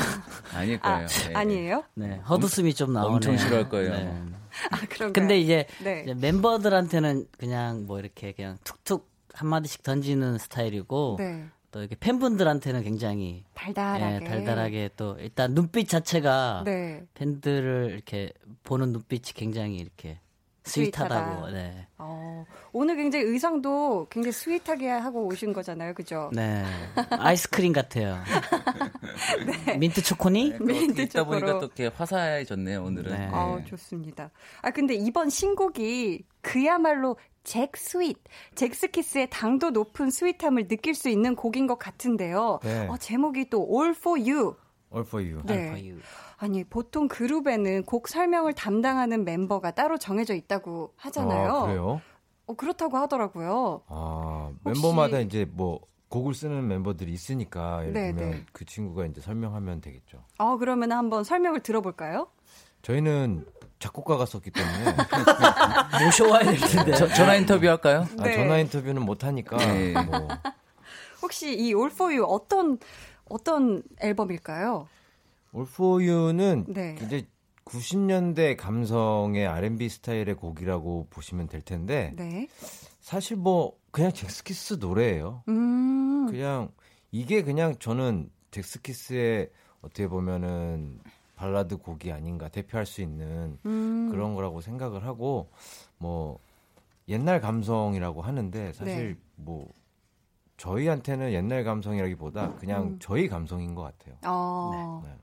Speaker 11: 아닐
Speaker 1: 아,
Speaker 11: 거예요. 네.
Speaker 1: 아니에요?
Speaker 8: 네, 헛웃음이 좀 나오네요.
Speaker 11: 엄청 싫어할 거예요.
Speaker 8: 네.
Speaker 1: 아, 그런가요?
Speaker 8: 근데 이제,
Speaker 1: 네.
Speaker 8: 이제 멤버들한테는 그냥 뭐 이렇게 그냥 툭툭 한마디씩 던지는 스타일이고
Speaker 1: 네.
Speaker 8: 또 이렇게 팬분들한테는 굉장히
Speaker 1: 달달하게.
Speaker 8: 예, 달달하게 또 일단 눈빛 자체가
Speaker 1: 네.
Speaker 8: 팬들을 이렇게 보는 눈빛이 굉장히 이렇게 sweet하다고. 네.
Speaker 1: 어, 오늘 굉장히 의상도 굉장히 sweet하게 하고 오신 거잖아요. 그죠?
Speaker 8: 네. 아이스크림 같아요. 민트 초코니?
Speaker 11: 네,
Speaker 1: 민트
Speaker 11: 있다 보니까
Speaker 1: 초코로.
Speaker 11: 또 이렇게 화사해졌네요 오늘은.
Speaker 8: 네.
Speaker 1: 어, 좋습니다. 아, 근데 이번 신곡이 그야말로 젝 sweet, 젝스키스의 당도 높은 sweet함을 느낄 수 있는 곡인 것 같은데요.
Speaker 9: 네.
Speaker 1: 어, 제목이 또 All for You.
Speaker 9: All for you.
Speaker 1: 네. 아니, 보통 그룹에는 곡 설명을 담당하는 멤버가 따로 정해져 있다고 하잖아요.
Speaker 9: 아, 그래요?
Speaker 1: 어, 그렇다고 하더라고요.
Speaker 9: 아,
Speaker 1: 혹시-
Speaker 9: 멤버마다 이제 뭐 곡을 쓰는 멤버들이 있으니까 예를
Speaker 1: 네,
Speaker 9: 들면
Speaker 1: 네.
Speaker 9: 그 친구가 이제 설명하면 되겠죠.
Speaker 1: 어, 그러면 한번 설명을 들어볼까요?
Speaker 9: 저희는 작곡가가 썼기 때문에
Speaker 8: 모셔와야 될 텐데.
Speaker 11: 저- 전화 인터뷰 할까요?
Speaker 9: 아,
Speaker 1: 네.
Speaker 9: 전화 인터뷰는 못 하니까
Speaker 11: 네.
Speaker 9: 뭐
Speaker 1: 혹시 이 All for You 어떤, 어떤 앨범일까요?
Speaker 9: All for You는
Speaker 1: 네.
Speaker 9: 이제 90년대 감성의 R&B 스타일의 곡이라고 보시면 될 텐데
Speaker 1: 네.
Speaker 9: 사실 뭐 그냥 잭스키스 노래예요.
Speaker 1: 음.
Speaker 9: 그냥 이게 그냥 저는 젝스키스의 어떻게 보면은 발라드 곡이 아닌가 대표할 수 있는
Speaker 1: 음.
Speaker 9: 그런 거라고 생각을 하고 뭐 옛날 감성이라고 하는데 사실
Speaker 1: 네.
Speaker 9: 뭐 저희한테는 옛날 감성이라기보다 그냥
Speaker 1: 음.
Speaker 9: 저희 감성인 것 같아요.
Speaker 1: 어.
Speaker 9: 네.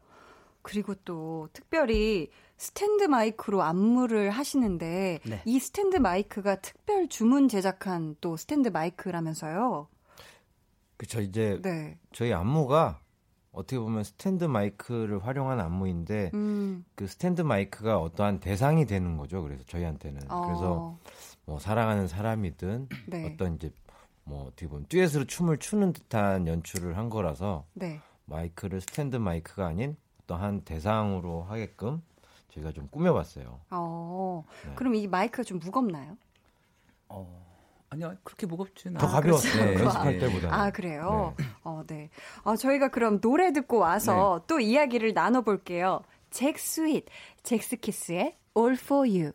Speaker 1: 그리고 또 특별히 스탠드 마이크로 안무를 하시는데
Speaker 8: 네.
Speaker 1: 이 스탠드 마이크가 특별 주문 제작한 또 스탠드 마이크라면서요.
Speaker 9: 그쵸 이제
Speaker 1: 네.
Speaker 9: 저희 안무가 어떻게 보면 스탠드 마이크를 활용한 안무인데
Speaker 1: 음.
Speaker 9: 그 스탠드 마이크가 어떠한 대상이 되는 거죠. 그래서 저희한테는
Speaker 1: 어.
Speaker 9: 그래서 뭐 사랑하는 사람이든
Speaker 1: 네.
Speaker 9: 어떤 이제 뭐 어떻게 보면 듀엣으로 춤을 추는 듯한 연출을 한 거라서
Speaker 1: 네.
Speaker 9: 마이크를 스탠드 마이크가 아닌 어떠한 대상으로 하게끔 저희가 좀 꾸며봤어요.
Speaker 1: 어.
Speaker 9: 네.
Speaker 1: 그럼 이 마이크가 좀 무겁나요?
Speaker 11: 어, 아니요 그렇게 무겁지는
Speaker 9: 더
Speaker 11: 않아요.
Speaker 9: 가벼웠어요.
Speaker 11: 네.
Speaker 9: 연습할
Speaker 11: 네.
Speaker 9: 때보다.
Speaker 1: 아, 그래요? 어, 네. 어, 저희가 그럼 노래 듣고 와서 또 이야기를 나눠볼게요. 잭 스윗, 잭스키스의 All for You.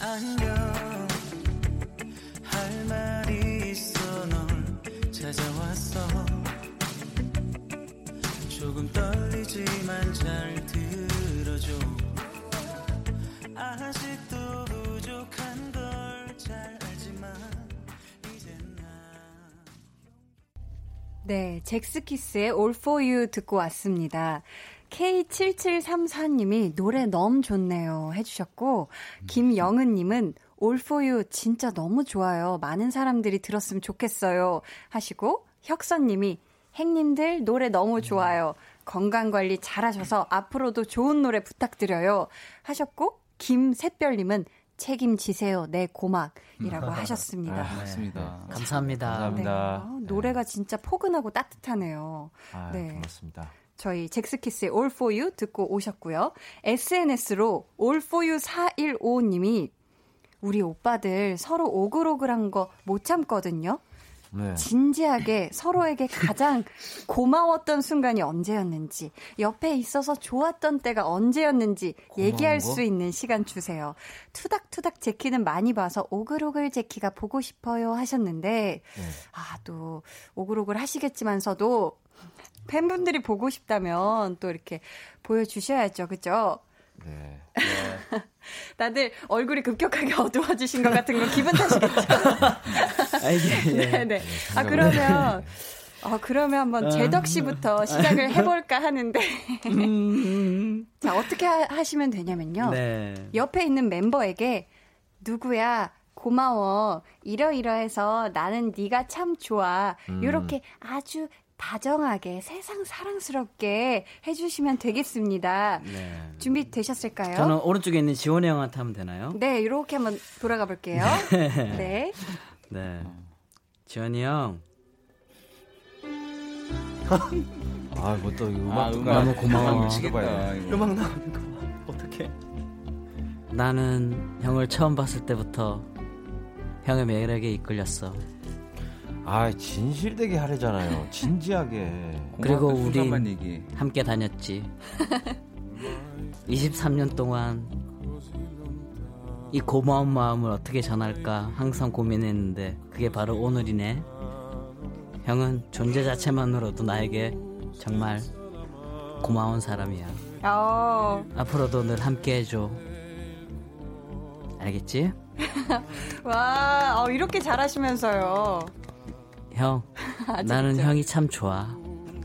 Speaker 2: 안녕 조금 떨리지만 잘 들어줘 아직도 부족한 걸 잘 알지만 이젠 난
Speaker 1: 네, 잭스키스의 All for You 듣고 왔습니다. K7734님이 노래 너무 좋네요 해주셨고, 김영은님은 All for You 진짜 너무 좋아요. 많은 사람들이 들었으면 좋겠어요 하시고, 혁선님이 행님들 노래 너무 좋아요. 건강 관리 잘하셔서 앞으로도 좋은 노래 부탁드려요 하셨고, 김샛별님은 책임지세요. 내 고막이라고 하셨습니다.
Speaker 11: 아, 맞습니다.
Speaker 8: 감사합니다.
Speaker 1: 네.
Speaker 9: 감사합니다.
Speaker 1: 어, 노래가 진짜 포근하고 따뜻하네요.
Speaker 9: 아,
Speaker 1: 네.
Speaker 9: 고맙습니다.
Speaker 1: 저희 잭스키스의 All For You 듣고 오셨고요. SNS로 All For You 415님이 우리 오빠들 서로 오글오글한 거 못 참거든요.
Speaker 9: 네.
Speaker 1: 진지하게 서로에게 가장 고마웠던 순간이 언제였는지, 옆에 있어서 좋았던 때가 언제였는지 얘기할
Speaker 9: 거?
Speaker 1: 수 있는 시간 주세요. 투닥투닥 제키는 많이 봐서 오글오글 제키가 보고 싶어요 하셨는데,
Speaker 9: 네.
Speaker 1: 아, 또 오글오글 하시겠지만서도 팬분들이 보고 싶다면 또 이렇게 보여주셔야죠. 그죠?
Speaker 9: 네.
Speaker 1: 다들 얼굴이 급격하게 어두워지신 것 같은 거 기분 탓이겠죠?
Speaker 8: 아, 이게, 예.
Speaker 1: 네네. 아, 그러면, 아, 그러면 한번 재덕 씨부터 시작을 해볼까 하는데. 자, 어떻게 하- 하시면 되냐면요.
Speaker 8: 네.
Speaker 1: 옆에 있는 멤버에게 누구야 고마워 이러이러해서 나는 네가 참 좋아
Speaker 8: 음.
Speaker 1: 이렇게 아주 다정하게 세상 사랑스럽게 해주시면 되겠습니다.
Speaker 8: 네.
Speaker 1: 준비 되셨을까요?
Speaker 8: 저는 오른쪽에 있는 지원이 형한테 하면 되나요?
Speaker 1: 네 이렇게 한번 돌아가 볼게요. 네.
Speaker 8: 네. 지원이 형.
Speaker 9: 아, 뭐또
Speaker 11: 아,
Speaker 9: 음악
Speaker 11: 음악
Speaker 8: 너무 고마워.
Speaker 11: 음악 미치겠다. 이거.
Speaker 10: 음악 나오는 거 어떻게?
Speaker 8: 나는 형을 처음 봤을 때부터 형의 매력에 이끌렸어.
Speaker 9: 아, 진실되게 하래잖아요. 진지하게.
Speaker 8: 그리고 우리. 함께 다녔지. 23년 동안 이 고마운 마음을 어떻게 전할까 항상 고민했는데 그게 바로 오늘이네. 형은 존재 자체만으로도 나에게 정말 고마운 사람이야.
Speaker 1: 어,
Speaker 8: 앞으로도 늘 함께 해줘. 알겠지?
Speaker 1: 와, 어, 이렇게 잘하시면서요.
Speaker 8: 형,
Speaker 1: 아,
Speaker 8: 나는. 형이 참 좋아.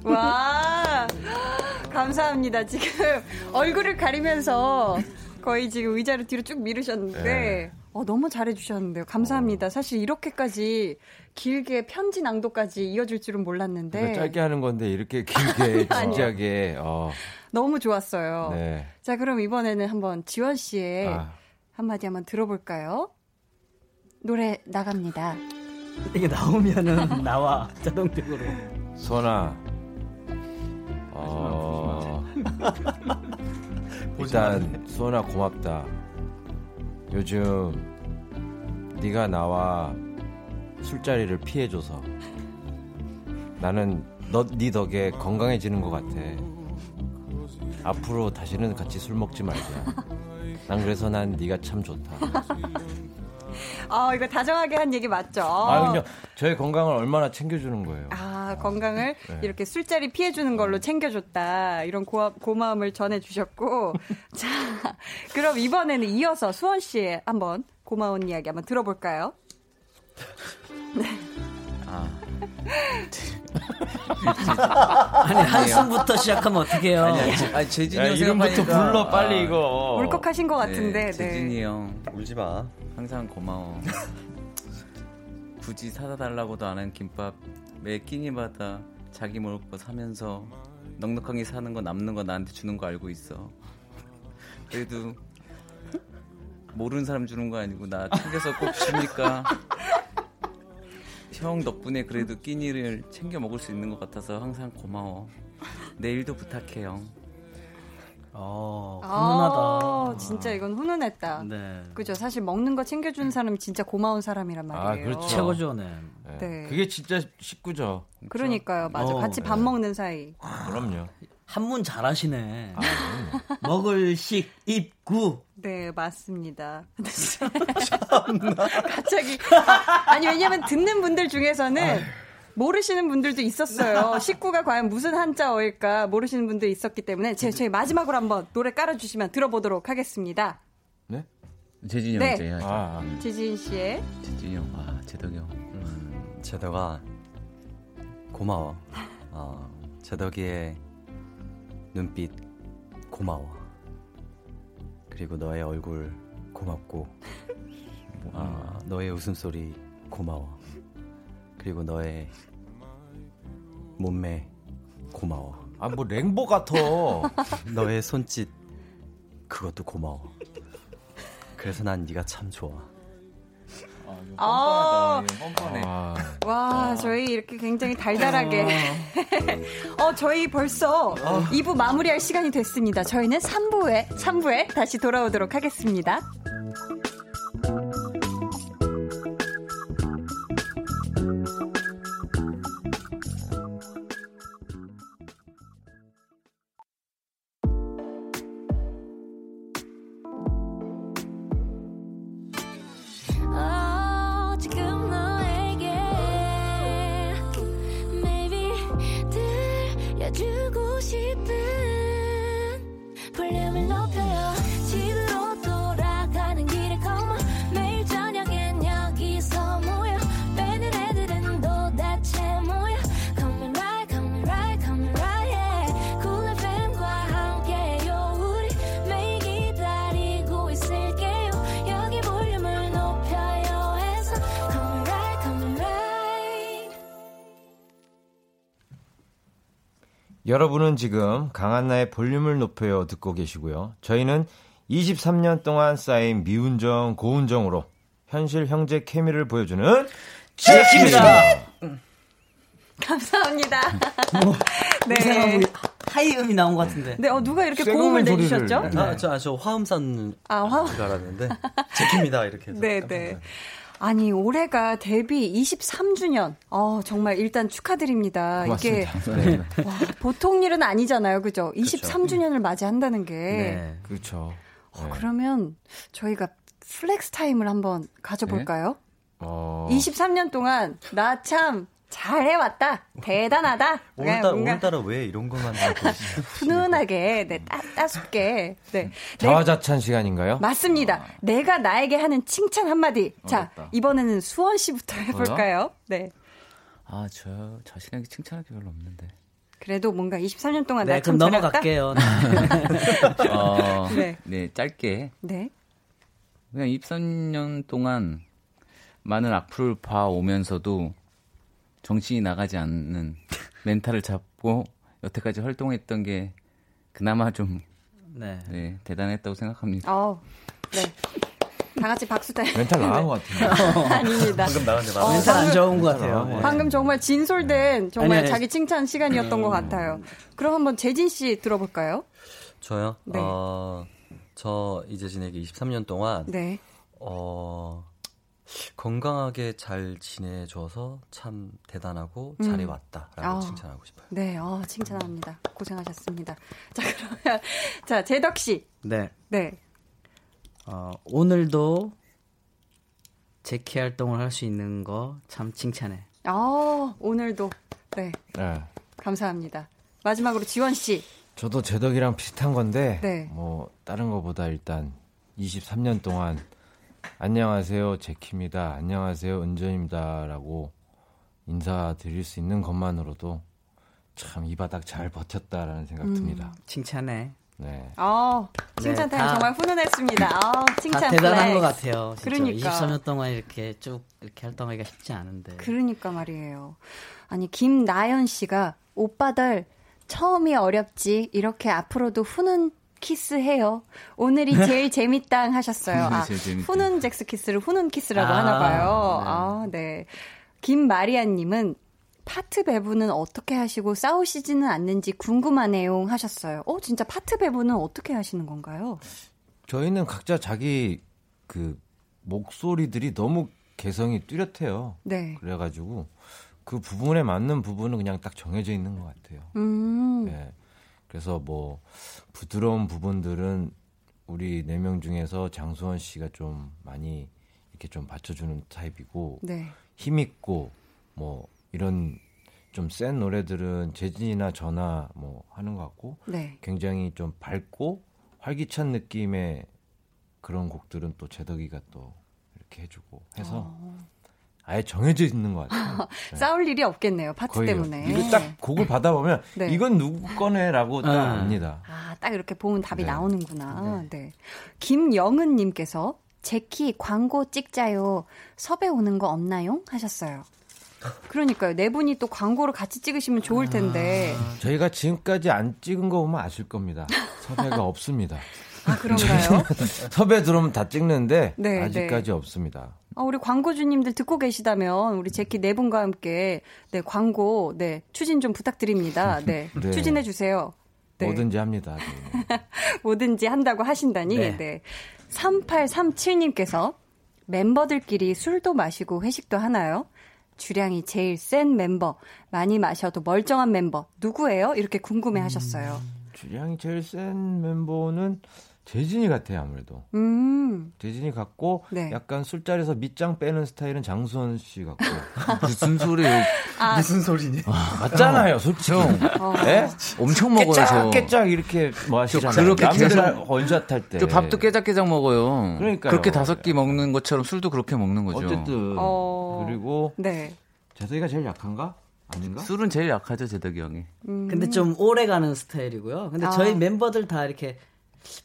Speaker 1: 와, 감사합니다. 지금 얼굴을 가리면서 거의 지금 의자를 뒤로 쭉 미루셨는데,
Speaker 9: 네.
Speaker 1: 어, 너무 잘해주셨는데요. 감사합니다. 사실 이렇게까지 길게 편지 낭독까지 이어질 줄은 몰랐는데,
Speaker 9: 그러니까 짧게 하는 건데 이렇게 길게. 진지하게 어,
Speaker 1: 너무 좋았어요.
Speaker 9: 네.
Speaker 1: 자, 그럼 이번에는 한번 지원 씨의
Speaker 9: 아,
Speaker 1: 한마디 한번 들어볼까요? 노래 나갑니다.
Speaker 8: 이게 나오면은 나와 자동적으로.
Speaker 9: 소나 어 일단 소나 고맙다. 요즘 네가 나와 술자리를 피해줘서 나는 너네 덕에 건강해지는 것 같아. 앞으로 다시는 같이 술 먹지 말자. 난 그래서 난 네가 참 좋다.
Speaker 1: 아, 이거 다정하게 한 얘기 맞죠?
Speaker 9: 아 그냥 저의 건강을 얼마나 챙겨주는 거예요.
Speaker 1: 아, 건강을
Speaker 9: 네.
Speaker 1: 이렇게 술자리 피해주는 걸로 챙겨줬다. 이런 고, 고마움을 전해주셨고. 자, 그럼 이번에는 이어서 수원 씨의 한번 고마운 이야기 한번 들어볼까요?
Speaker 8: 아니 한숨부터 시작하면 어떡해요?
Speaker 11: 아니, 아니, 재진이
Speaker 9: 야,
Speaker 11: 형
Speaker 9: 이름부터
Speaker 11: 생각하니까
Speaker 9: 불러 빨리
Speaker 11: 아,
Speaker 9: 이거.
Speaker 1: 울컥하신 것 같은데, 네.
Speaker 11: 재진이 형
Speaker 6: 울지 마.
Speaker 11: 항상 고마워. 굳이 사다 달라고도 안 한 김밥 매 끼니마다 자기 먹을 거 사면서 넉넉하게 사는 거 남는 거 나한테 주는 거 알고 있어. 그래도 모르는 사람 주는 거 아니고 나 챙겨서 꼭 주니까 형 덕분에 그래도 끼니를 챙겨 먹을 수 있는 것 같아서 항상 고마워. 내일도 부탁해 형.
Speaker 8: 어,
Speaker 1: 아,
Speaker 8: 훈훈하다.
Speaker 1: 진짜 이건 훈훈했다.
Speaker 8: 네.
Speaker 1: 그죠. 사실 먹는 거 챙겨주는 사람이 진짜 고마운 사람이란
Speaker 9: 아,
Speaker 1: 말이에요.
Speaker 9: 그렇죠.
Speaker 8: 최고죠, 네.
Speaker 9: 네.
Speaker 1: 네.
Speaker 9: 그게 진짜 식구죠.
Speaker 1: 그러니까요. 맞아.
Speaker 8: 어,
Speaker 1: 같이 밥
Speaker 9: 네.
Speaker 1: 먹는 사이.
Speaker 9: 그럼요.
Speaker 8: 한문 잘하시네.
Speaker 9: 아.
Speaker 8: 먹을 식, 입, 구.
Speaker 1: 네, 맞습니다. 갑자기. 아니, 왜냐면 듣는 분들 중에서는 모르시는 분들도 있었어요. 식구가 과연 무슨 한자어일까 모르시는 분들이 있었기 때문에 제, 저희 마지막으로 한번 노래 깔아주시면 들어보도록 하겠습니다.
Speaker 9: 네?
Speaker 11: 재진이 형
Speaker 1: 네.
Speaker 11: 해야죠.
Speaker 9: 아,
Speaker 1: 지진 씨의
Speaker 11: 재진이 형, 아 재덕이 형.
Speaker 12: 음, 제덕아 고마워. 어, 제덕이의 눈빛 고마워. 그리고 너의 얼굴 고맙고, 어, 너의 웃음소리 고마워. 그리고 너의 몸매 고마워.
Speaker 9: 아, 뭐 랭보 같아.
Speaker 12: 너의 손짓 그것도 고마워. 그래서 난 네가 참 좋아.
Speaker 1: 아,
Speaker 11: 뻔뻔해.
Speaker 9: 아,
Speaker 1: 와, 저희 이렇게 굉장히 달달하게. 어, 저희 벌써 2부 마무리할 시간이 됐습니다. 저희는 3부에, 3부에 다시 돌아오도록 하겠습니다.
Speaker 2: 들려
Speaker 9: 여러분은 지금 강한나의 볼륨을 높여요 듣고 계시고요. 저희는 23년 동안 쌓인 미운정, 고운정으로 현실 형제 케미를 보여주는
Speaker 8: 제키입니다.
Speaker 1: 감사합니다.
Speaker 8: 네.
Speaker 1: 네.
Speaker 8: 하이 음이 나온 것 같은데.
Speaker 1: 네, 어, 누가 이렇게 고음을. 내주셨죠?
Speaker 12: 아, 저, 아, 저 화음 산
Speaker 1: 아,
Speaker 12: 화줄 알았는데 제키입니다 이렇게 해서
Speaker 1: 네, 네. 아니, 올해가 데뷔 23주년. 어, 정말 일단 축하드립니다. 이게
Speaker 9: 고맙습니다. 네.
Speaker 1: 와, 보통 일은 아니잖아요. 그죠? 23주년을 맞이한다는 게.
Speaker 8: 네.
Speaker 9: 그렇죠.
Speaker 1: 어, 그러면 저희가 flex 타임을 한번 가져볼까요?
Speaker 9: 어,
Speaker 1: 23년 동안 나 참 잘 해왔다. 대단하다.
Speaker 12: 오늘따라,
Speaker 1: 뭔가
Speaker 12: 오늘따라 왜 이런 것만 하고
Speaker 1: 훈훈하게, 네, 따, 따숩게. 네.
Speaker 9: 자화자찬 시간인가요?
Speaker 1: 맞습니다. 내가 나에게 하는 칭찬 한마디. 자, 이번에는 수원 씨부터 해볼까요? 네.
Speaker 11: 아, 저 자신에게 칭찬할 게 별로 없는데.
Speaker 1: 그래도 뭔가 23년 동안
Speaker 8: 네,
Speaker 1: 나참
Speaker 8: 그럼 넘어갈게요.
Speaker 11: 어,
Speaker 1: 네.
Speaker 11: 네. 짧게.
Speaker 1: 네.
Speaker 11: 그냥 23년 동안 많은 악플을 봐오면서도 정신이 나가지 않는 멘탈을 잡고 여태까지 활동했던 게 그나마 좀
Speaker 8: 네.
Speaker 11: 네, 대단했다고 생각합니다.
Speaker 1: 어, 네. 다 같이 박수 다.
Speaker 9: 멘탈 나간 것 같은데.
Speaker 1: 아닙니다.
Speaker 12: 방금 나갔는데
Speaker 1: 어,
Speaker 8: 멘탈 안 좋은 것 같아요. 네.
Speaker 1: 방금 정말 진솔된 정말
Speaker 8: 아니, 아니.
Speaker 1: 자기 칭찬 시간이었던 것 같아요. 그럼 한번 재진 씨 들어볼까요?
Speaker 12: 저요?
Speaker 1: 네.
Speaker 12: 어, 저 이재진에게 23년 동안
Speaker 1: 네.
Speaker 12: 어, 건강하게 잘 지내줘서 참 대단하고
Speaker 1: 음.
Speaker 12: 잘해왔다라고
Speaker 1: 아.
Speaker 12: 칭찬하고 싶어요.
Speaker 1: 네, 어, 칭찬합니다. 고생하셨습니다. 자, 그러면 자 재덕 씨.
Speaker 8: 네.
Speaker 1: 네.
Speaker 8: 어, 오늘도 제키 활동을 할 수 있는 거 참 칭찬해.
Speaker 1: 아, 오늘도 네
Speaker 9: 네.
Speaker 1: 감사합니다. 마지막으로 지원 씨.
Speaker 9: 저도 제덕이랑 비슷한 건데
Speaker 1: 네.
Speaker 9: 뭐 다른 거보다 일단 23년 동안 안녕하세요 제키입니다. 안녕하세요 은전입니다라고 인사드릴 수 있는 것만으로도 참 이 바닥 잘 버텼다라는 생각
Speaker 1: 음.
Speaker 9: 듭니다.
Speaker 8: 칭찬해.
Speaker 9: 네.
Speaker 1: 아, 칭찬
Speaker 8: 네,
Speaker 1: 타임
Speaker 8: 다-
Speaker 1: 정말 훈훈했습니다. 아, 칭찬
Speaker 8: 다 대단한
Speaker 1: flex.
Speaker 8: 것 같아요. 진짜
Speaker 1: 그러니까.
Speaker 8: 23년 동안 이렇게 쭉 이렇게 활동하기가 쉽지 않은데.
Speaker 1: 그러니까 말이에요. 아니 김나연 씨가 오빠들 처음이 어렵지 이렇게 앞으로도 훈훈 키스해요. 오늘이 제일 재밌당 하셨어요. 아. 훈훈 젝스키스를 훈훈 키스라고
Speaker 8: 아,
Speaker 1: 하나 봐요.
Speaker 8: 네.
Speaker 1: 아, 네. 김마리아 님은 파트 배분은 어떻게 하시고 싸우시지는 않는지 궁금하네요 하셨어요. 어, 진짜 파트 배분은 어떻게 하시는 건가요?
Speaker 9: 저희는 각자 자기 그 목소리들이 너무 개성이 뚜렷해요.
Speaker 1: 네.
Speaker 9: 그래 가지고 그 부분에 맞는 부분은 그냥 딱 정해져 있는 것 같아요.
Speaker 1: 음.
Speaker 9: 네. 그래서 뭐 부드러운 부분들은 우리 네 명 중에서 장수원 씨가 좀 많이 이렇게 좀 받쳐주는 타입이고
Speaker 1: 네.
Speaker 9: 힘 있고 뭐 이런 좀 센 노래들은 재진이나 저나 뭐 하는 것 같고
Speaker 1: 네.
Speaker 9: 굉장히 좀 밝고 활기찬 느낌의 그런 곡들은 또 재덕이가 또 이렇게 해주고 해서
Speaker 1: 어.
Speaker 9: 아예 정해져 있는 것 같아요. 네.
Speaker 1: 싸울 일이 없겠네요. 파트
Speaker 9: 거의
Speaker 1: 때문에.
Speaker 9: 이거 딱 곡을 받아보면
Speaker 1: 네.
Speaker 9: 이건 누구 거네라고 딱
Speaker 8: 아.
Speaker 9: 압니다.
Speaker 1: 아, 딱 이렇게 보면 답이
Speaker 9: 네.
Speaker 1: 나오는구나. 네. 김영은 님께서 제키 광고 찍자요. 섭외 오는 거 없나요? 하셨어요. 그러니까요. 네 분이 또 광고를 같이 찍으시면 좋을 텐데.
Speaker 9: 저희가 지금까지 안 찍은 거 보면 아실 겁니다. 섭외가 없습니다.
Speaker 1: 아, 그런가요?
Speaker 9: 섭외 들어오면 다 찍는데
Speaker 1: 네,
Speaker 9: 아직까지 없습니다.
Speaker 1: 아, 우리 광고주님들 듣고 계시다면 우리 제키 네 분과 함께 네 광고 네 추진 좀 부탁드립니다. 네,
Speaker 9: 네.
Speaker 1: 추진해 주세요. 네.
Speaker 9: 뭐든지 합니다. 네.
Speaker 1: 뭐든지 한다고 하신다니. 네.
Speaker 8: 네.
Speaker 1: 3837님께서 멤버들끼리 술도 마시고 회식도 하나요? 주량이 제일 센 멤버, 많이 마셔도 멀쩡한 멤버, 누구예요? 이렇게 궁금해 하셨어요.
Speaker 9: 주량이 제일 센 멤버는 재진이 같아요, 아무래도.
Speaker 1: 음,
Speaker 9: 재진이 같고
Speaker 1: 네.
Speaker 9: 약간 술자리에서 밑장 빼는 스타일은 장수원 씨 같고.
Speaker 11: 무슨 소리예요?
Speaker 1: 아,
Speaker 12: 무슨 소리니?
Speaker 9: 맞잖아요, 솔직히.
Speaker 1: 어.
Speaker 9: 예?
Speaker 11: 엄청 먹어요, 저.
Speaker 9: 깨짝 깨짝 이렇게 뭐 하시잖아요.
Speaker 11: 그렇게 계속-
Speaker 9: 원샷 할 때.
Speaker 11: 저 밥도 깨작 깨작 먹어요.
Speaker 9: 그러니까요.
Speaker 11: 그렇게 다섯 끼 먹는 것처럼 술도 그렇게 먹는 거죠.
Speaker 9: 어쨌든
Speaker 1: 어.
Speaker 9: 그리고
Speaker 1: 네.
Speaker 9: 재석이가 제일 약한가? 아닌가?
Speaker 11: 술은 제일 약하죠, 제덕이 형이.
Speaker 1: 음.
Speaker 8: 근데 좀 오래 가는 스타일이고요. 근데
Speaker 1: 아.
Speaker 8: 저희 멤버들 다 이렇게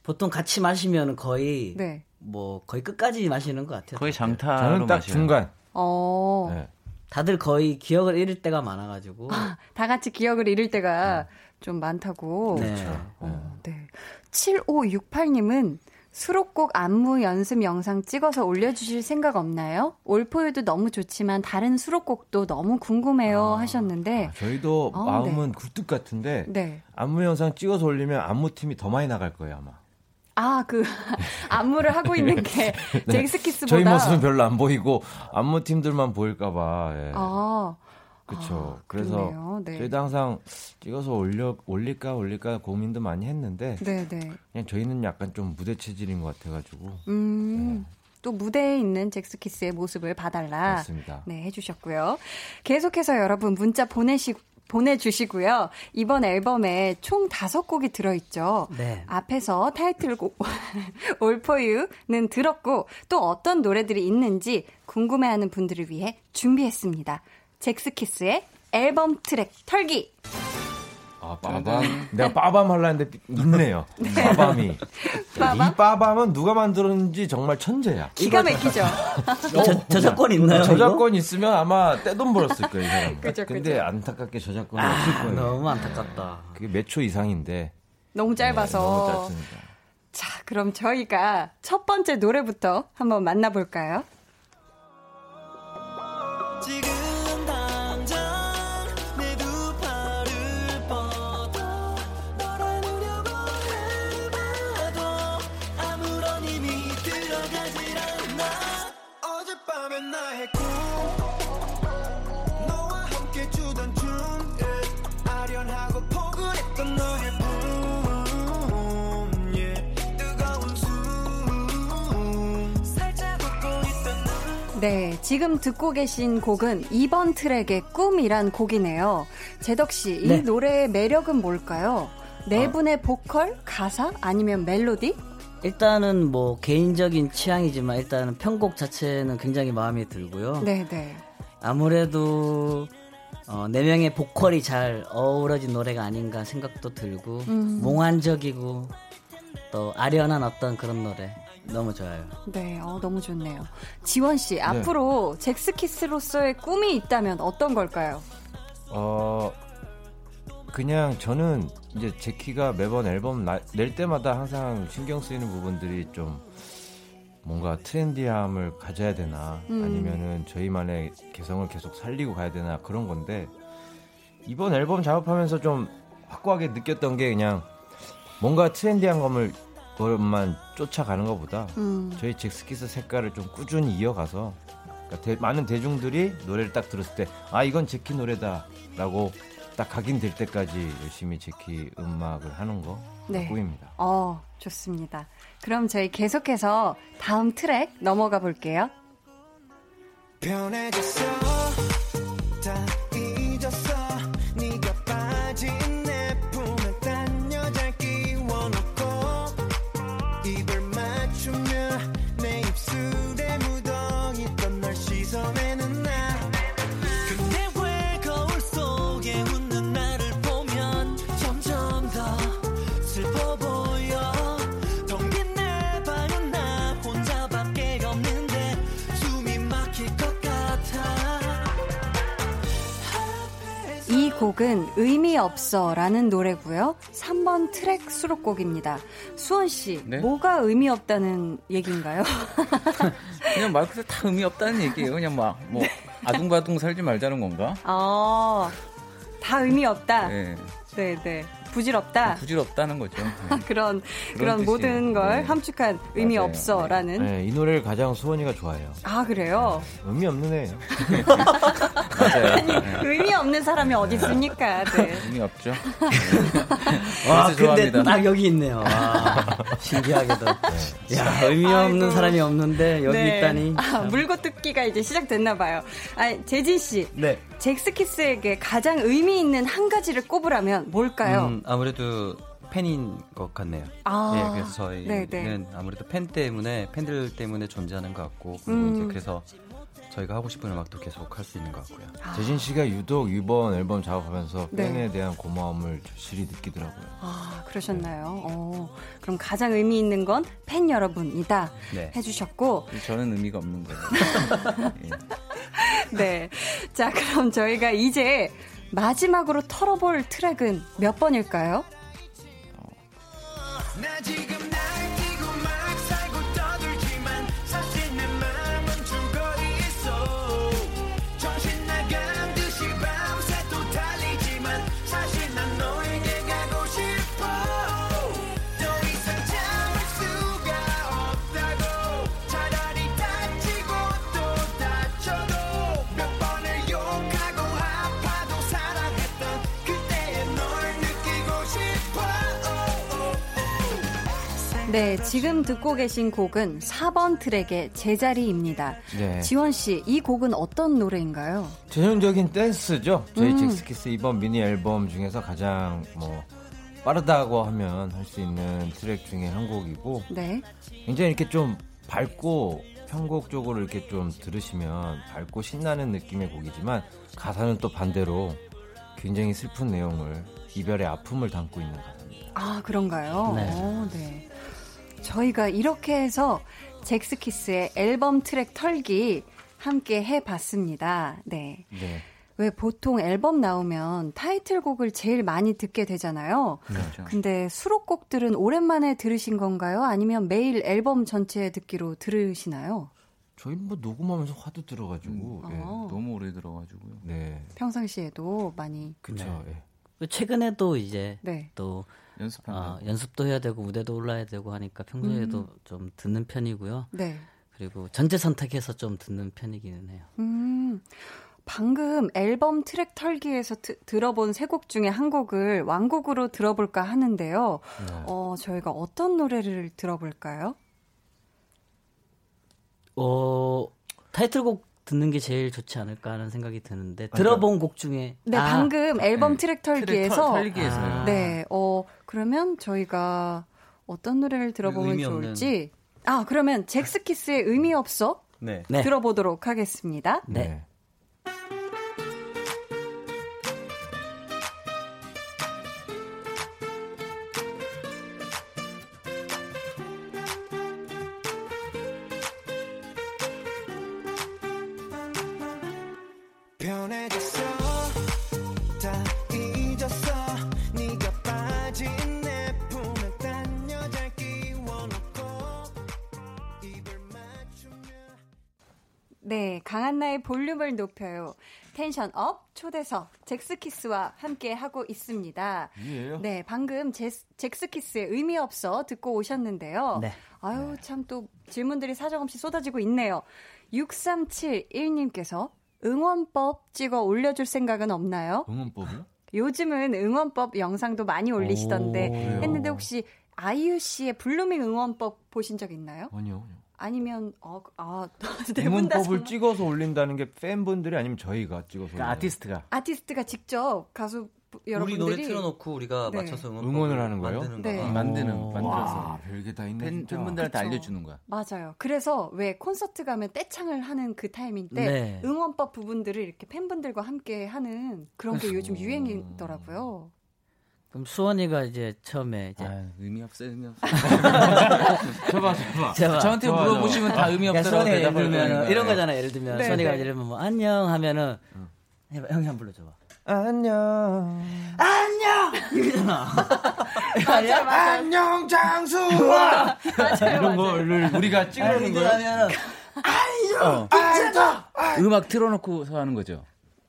Speaker 8: 보통 같이 마시면 거의
Speaker 1: 네.
Speaker 8: 뭐 거의 끝까지 마시는 것 같아요.
Speaker 11: 거의 장타로
Speaker 9: 저는 딱
Speaker 11: 마셔요.
Speaker 9: 중간.
Speaker 1: 어.
Speaker 9: 네.
Speaker 8: 다들 거의 기억을 잃을 때가 많아가지고.
Speaker 1: 다 같이 기억을 잃을 때가 좀 많다고.
Speaker 8: 네.
Speaker 1: 어, 네. 7568님은 수록곡 안무 연습 영상 찍어서 올려주실 생각 없나요? 올포유도 너무 좋지만 다른 수록곡도 너무 궁금해요 하셨는데.
Speaker 9: 저희도
Speaker 1: 어,
Speaker 9: 마음은 굴뚝 같은데
Speaker 1: 네.
Speaker 9: 안무 영상 찍어서 올리면 안무팀이 더 많이 나갈 거예요 아마.
Speaker 1: 아, 그, 안무를 하고 있는 게 잭스키스보다.
Speaker 9: 네. 저희 모습은 별로 안 보이고 안무팀들만 보일까봐. 예.
Speaker 1: 아,
Speaker 9: 그렇죠.
Speaker 1: 아,
Speaker 9: 그래서.
Speaker 1: 네.
Speaker 9: 저희도 항상 찍어서 올려 올릴까 올릴까 고민도 많이 했는데
Speaker 1: 네, 네.
Speaker 9: 그냥 저희는 약간 좀 무대 체질인 것 같아가지고
Speaker 1: 음. 또 무대에 있는 잭스키스의 모습을 봐달라.
Speaker 9: 맞습니다.
Speaker 1: 네, 해주셨고요. 계속해서 여러분 문자 보내시, 보내주시고요. 이번 앨범에 총 다섯 곡이 들어있죠.
Speaker 8: 네.
Speaker 1: 앞에서 타이틀곡 All For You는 들었고 또 어떤 노래들이 있는지 궁금해하는 분들을 위해 준비했습니다. 잭스키스의 앨범 트랙 털기.
Speaker 9: 아, 빠밤. 내가 빠밤 하려 했는데 있네요. 빠밤이.
Speaker 1: 빠밤?
Speaker 9: 이 빠밤은 누가 만들었는지 정말 천재야.
Speaker 1: 기가 막히죠.
Speaker 8: 저, 저작권 있나요? 이거?
Speaker 9: 저작권 있으면 아마 떼돈 벌었을 거예요, 이 사람.
Speaker 1: 그죠,
Speaker 9: 근데. 안타깝게 저작권이
Speaker 8: 아,
Speaker 9: 없을 거예요.
Speaker 8: 너무 안타깝다.
Speaker 9: 그게 몇 초 이상인데.
Speaker 1: 너무
Speaker 9: 네,
Speaker 1: 짧아서.
Speaker 9: 너무 짧습니다.
Speaker 1: 자, 그럼 저희가 첫 번째 노래부터 한번 만나볼까요?
Speaker 3: 지금
Speaker 1: 지금 듣고 계신 곡은 2번 트랙의 꿈이란 곡이네요. 재덕 씨, 이
Speaker 8: 네.
Speaker 1: 노래의 매력은 뭘까요? 네 분의 보컬, 가사, 아니면 멜로디?
Speaker 8: 일단은 뭐 개인적인 취향이지만 일단은 편곡 자체는 굉장히 마음에 들고요.
Speaker 1: 네, 네.
Speaker 8: 아무래도 어, 네 명의 보컬이 잘 어우러진 노래가 아닌가 생각도 들고
Speaker 1: 음.
Speaker 8: 몽환적이고 또 아련한 어떤 그런 노래 너무 좋아요.
Speaker 1: 네, 어, 너무 좋네요. 지원 씨, 앞으로 잭스키스로서의 꿈이 있다면 어떤 걸까요?
Speaker 9: 어, 그냥 저는 이제 제키가 매번 앨범 나- 낼 때마다 항상 신경 쓰이는 부분들이 좀 뭔가 트렌디함을 가져야 되나
Speaker 1: 음.
Speaker 9: 아니면은 저희만의 개성을 계속 살리고 가야 되나 그런 건데 이번 앨범 작업하면서 좀 확고하게 느꼈던 게 그냥 뭔가 트렌디한 것을 것만 쫓아가는 것보다
Speaker 1: 음.
Speaker 9: 저희 잭스키스 색깔을 좀 꾸준히 이어가서 그러니까 대- 많은 대중들이 노래를 딱 들었을 때 아 이건 제키 노래다라고 딱 각인될 때까지 열심히 제키 음악을 하는 거
Speaker 1: 네.
Speaker 9: 꿈입니다.
Speaker 1: 어, 좋습니다. 그럼 저희 계속해서 다음 트랙 넘어가 볼게요.
Speaker 3: 변해졌어
Speaker 1: 곡은 의미 없어 라는 노래고요. 3번 트랙 수록곡입니다. 수원 씨,
Speaker 11: 네?
Speaker 1: 뭐가 의미 없다는 얘기인가요?
Speaker 11: 그냥 말 그대로 다 의미 없다는 얘기예요. 그냥 막뭐 아둥바둥 살지 말자는 건가?
Speaker 1: 어, 다 의미 없다.
Speaker 11: 네.
Speaker 1: 네, 네. 부질없다.
Speaker 11: 부질없다는 거죠. 네.
Speaker 1: 그런
Speaker 11: 그런
Speaker 1: 그런. 모든 걸
Speaker 11: 네.
Speaker 1: 함축한 의미
Speaker 11: 맞아요.
Speaker 1: 없어라는.
Speaker 9: 네, 이 노래를 가장 수원이가 좋아해요.
Speaker 1: 아 그래요?
Speaker 9: 의미 없는 애예요.
Speaker 11: 맞아요. 네.
Speaker 1: 의미 없는 사람이 어디 있습니까? 네.
Speaker 11: 의미 없죠.
Speaker 8: 와, 근데
Speaker 11: 좋아합니다.
Speaker 8: 딱 여기 있네요. 와, 신기하게도. 야, 의미 없는
Speaker 1: 아이고.
Speaker 8: 사람이 없는데 여기
Speaker 1: 네.
Speaker 8: 있다니.
Speaker 1: 아, 물고 뜯기가 이제 시작됐나 봐요. 아, 재진 씨,
Speaker 10: 네.
Speaker 1: 잭스키스에게 가장 의미 있는 한 가지를 꼽으라면 뭘까요?
Speaker 10: 음, 아무래도 팬인 것 같네요.
Speaker 1: 아,
Speaker 10: 예, 그래서 저희는
Speaker 1: 네네.
Speaker 10: 아무래도 팬 때문에 팬들 때문에 존재하는 것 같고 그리고
Speaker 1: 음.
Speaker 10: 이제 그래서 저희가 하고 싶은 음악도 계속 할 수 있는 것 같고요.
Speaker 9: 재진 씨가 유독 이번 앨범 작업하면서
Speaker 1: 아. 네.
Speaker 9: 팬에 대한 고마움을 절실히 느끼더라고요.
Speaker 1: 아, 그러셨나요? 어, 그럼 가장 의미 있는 건 팬 여러분이다
Speaker 10: 네.
Speaker 1: 해주셨고,
Speaker 11: 저는 의미가 없는 거예요. 예.
Speaker 1: 네. 자, 그럼 저희가 이제 마지막으로 털어볼 트랙은 몇 번일까요?
Speaker 3: 나
Speaker 1: 네, 지금 듣고 계신 곡은 4번 트랙의 제자리입니다.
Speaker 9: 네.
Speaker 1: 지원 씨, 이 곡은 어떤 노래인가요?
Speaker 9: 전형적인 댄스죠. 저희
Speaker 1: 음.
Speaker 9: 잭스키스 이번 미니 앨범 중에서 가장 뭐 빠르다고 하면 할 수 있는 트랙 중에 한 곡이고
Speaker 1: 네.
Speaker 9: 굉장히 이렇게 좀 밝고 편곡적으로 이렇게 좀 들으시면 밝고 신나는 느낌의 곡이지만 가사는 또 반대로 굉장히 슬픈 내용을 이별의 아픔을 담고 있는 가사입니다.
Speaker 1: 아, 그런가요?
Speaker 9: 네.
Speaker 1: 오, 네. 저희가 이렇게 해서 잭스키스의 앨범 트랙 털기 함께 해봤습니다. 네.
Speaker 9: 네.
Speaker 1: 왜 보통 앨범 나오면 타이틀곡을 제일 많이 듣게 되잖아요.
Speaker 11: 그렇죠.
Speaker 1: 근데 수록곡들은 오랜만에 들으신 건가요? 아니면 매일 앨범 전체 듣기로 들으시나요?
Speaker 9: 저희 뭐 녹음하면서 화도 들어가지고 예.
Speaker 1: 아.
Speaker 11: 너무 오래 들어가지고요.
Speaker 9: 네.
Speaker 1: 평상시에도 많이
Speaker 9: 그렇죠. 예.
Speaker 8: 그 최근에도 이제
Speaker 1: 네.
Speaker 8: 또
Speaker 11: 연습한다고.
Speaker 8: 어, 연습도 해야 되고 무대도 올라야 되고 하니까 평소에도
Speaker 1: 음.
Speaker 8: 좀 듣는 편이고요.
Speaker 1: 네.
Speaker 8: 그리고 전체 선택해서 좀 듣는 편이기는 해요.
Speaker 1: 음, 방금 앨범 트랙 털기에서 드- 들어본 세 곡 중에 한 곡을 완곡으로 들어볼까 하는데요.
Speaker 9: 네.
Speaker 1: 어, 저희가 어떤 노래를 들어볼까요?
Speaker 8: 어, 타이틀곡 듣는 게 제일 좋지 않을까 하는 생각이 드는데 들어본 곡 중에
Speaker 1: 네,
Speaker 8: 아,
Speaker 1: 방금 앨범
Speaker 11: 네.
Speaker 1: 트랙
Speaker 11: 트랙
Speaker 1: 털기에서
Speaker 11: 털- 털기에서요.
Speaker 1: 네, 어, 그러면 저희가 어떤 노래를 들어보면
Speaker 11: 의미 없는-
Speaker 1: 좋을지 아, 그러면 잭스키스의 의미 없어
Speaker 11: 네.
Speaker 8: 네.
Speaker 1: 들어보도록 하겠습니다.
Speaker 8: 네.
Speaker 1: 강한나의 볼륨을 높여요. tension up 초대석 젝스키스와 함께 하고 있습니다.
Speaker 9: 이에요?
Speaker 1: 네, 방금 제, 젝스키스의 의미 없어 듣고 오셨는데요.
Speaker 8: 네.
Speaker 1: 아유, 참또 질문들이 사정없이 쏟아지고 있네요. 6371님께서 응원법 찍어 올려줄 생각은 없나요?
Speaker 9: 응원법이요?
Speaker 1: 요즘은 응원법 영상도 많이 올리시던데
Speaker 9: 오?
Speaker 1: 했는데 혹시 아이유 씨의 Blooming 응원법 보신 적 있나요?
Speaker 9: 아니요.
Speaker 1: 아니 면 어, 아, 네분다
Speaker 9: 응원법을 찍어서 올린다는 게 팬분들이 아니면 저희가 찍어서
Speaker 11: 그러니까 아티스트가
Speaker 1: 아티스트가 직접 가수
Speaker 10: 우리
Speaker 1: 여러분들이
Speaker 10: 노래 틀어놓고 우리가
Speaker 1: 네.
Speaker 10: 맞춰서 응원법을
Speaker 9: 응원을 하는 거예요?
Speaker 10: 만드는
Speaker 1: 네.
Speaker 11: 만드는
Speaker 9: 와,
Speaker 11: 만들어서
Speaker 9: 별게 다 있네.
Speaker 11: 팬,
Speaker 9: 진짜.
Speaker 11: 팬분들한테
Speaker 1: 그쵸.
Speaker 11: 알려주는 거야.
Speaker 1: 맞아요. 그래서 왜 콘서트 가면 떼창을 하는 그 타이밍 때
Speaker 8: 네.
Speaker 1: 응원법 부분들을 이렇게 팬분들과 함께 하는 그런 게 요즘 유행이더라고요.
Speaker 8: 그럼 수원이가 이제 처음에 이제
Speaker 11: 아, 의미 없어 의미 없어.
Speaker 9: 저봐, 저봐.
Speaker 11: 저한테
Speaker 9: 좋아,
Speaker 11: 물어보시면 다 의미
Speaker 8: 들면
Speaker 11: 하니까.
Speaker 8: 이런 거잖아. 예를 들면
Speaker 1: 네,
Speaker 8: 수원이가
Speaker 1: 네.
Speaker 8: 예를 들면 뭐 안녕 하면은 해봐 형이 한번 불러 줘봐.
Speaker 9: 안녕.
Speaker 8: 이러잖아.
Speaker 1: 맞아요, 맞아요.
Speaker 9: 안녕, 장수와! 이런. 거를 우리가 찍으려는 거예요?
Speaker 8: 하면은
Speaker 11: 어. 음악 틀어놓고서 하는 거죠.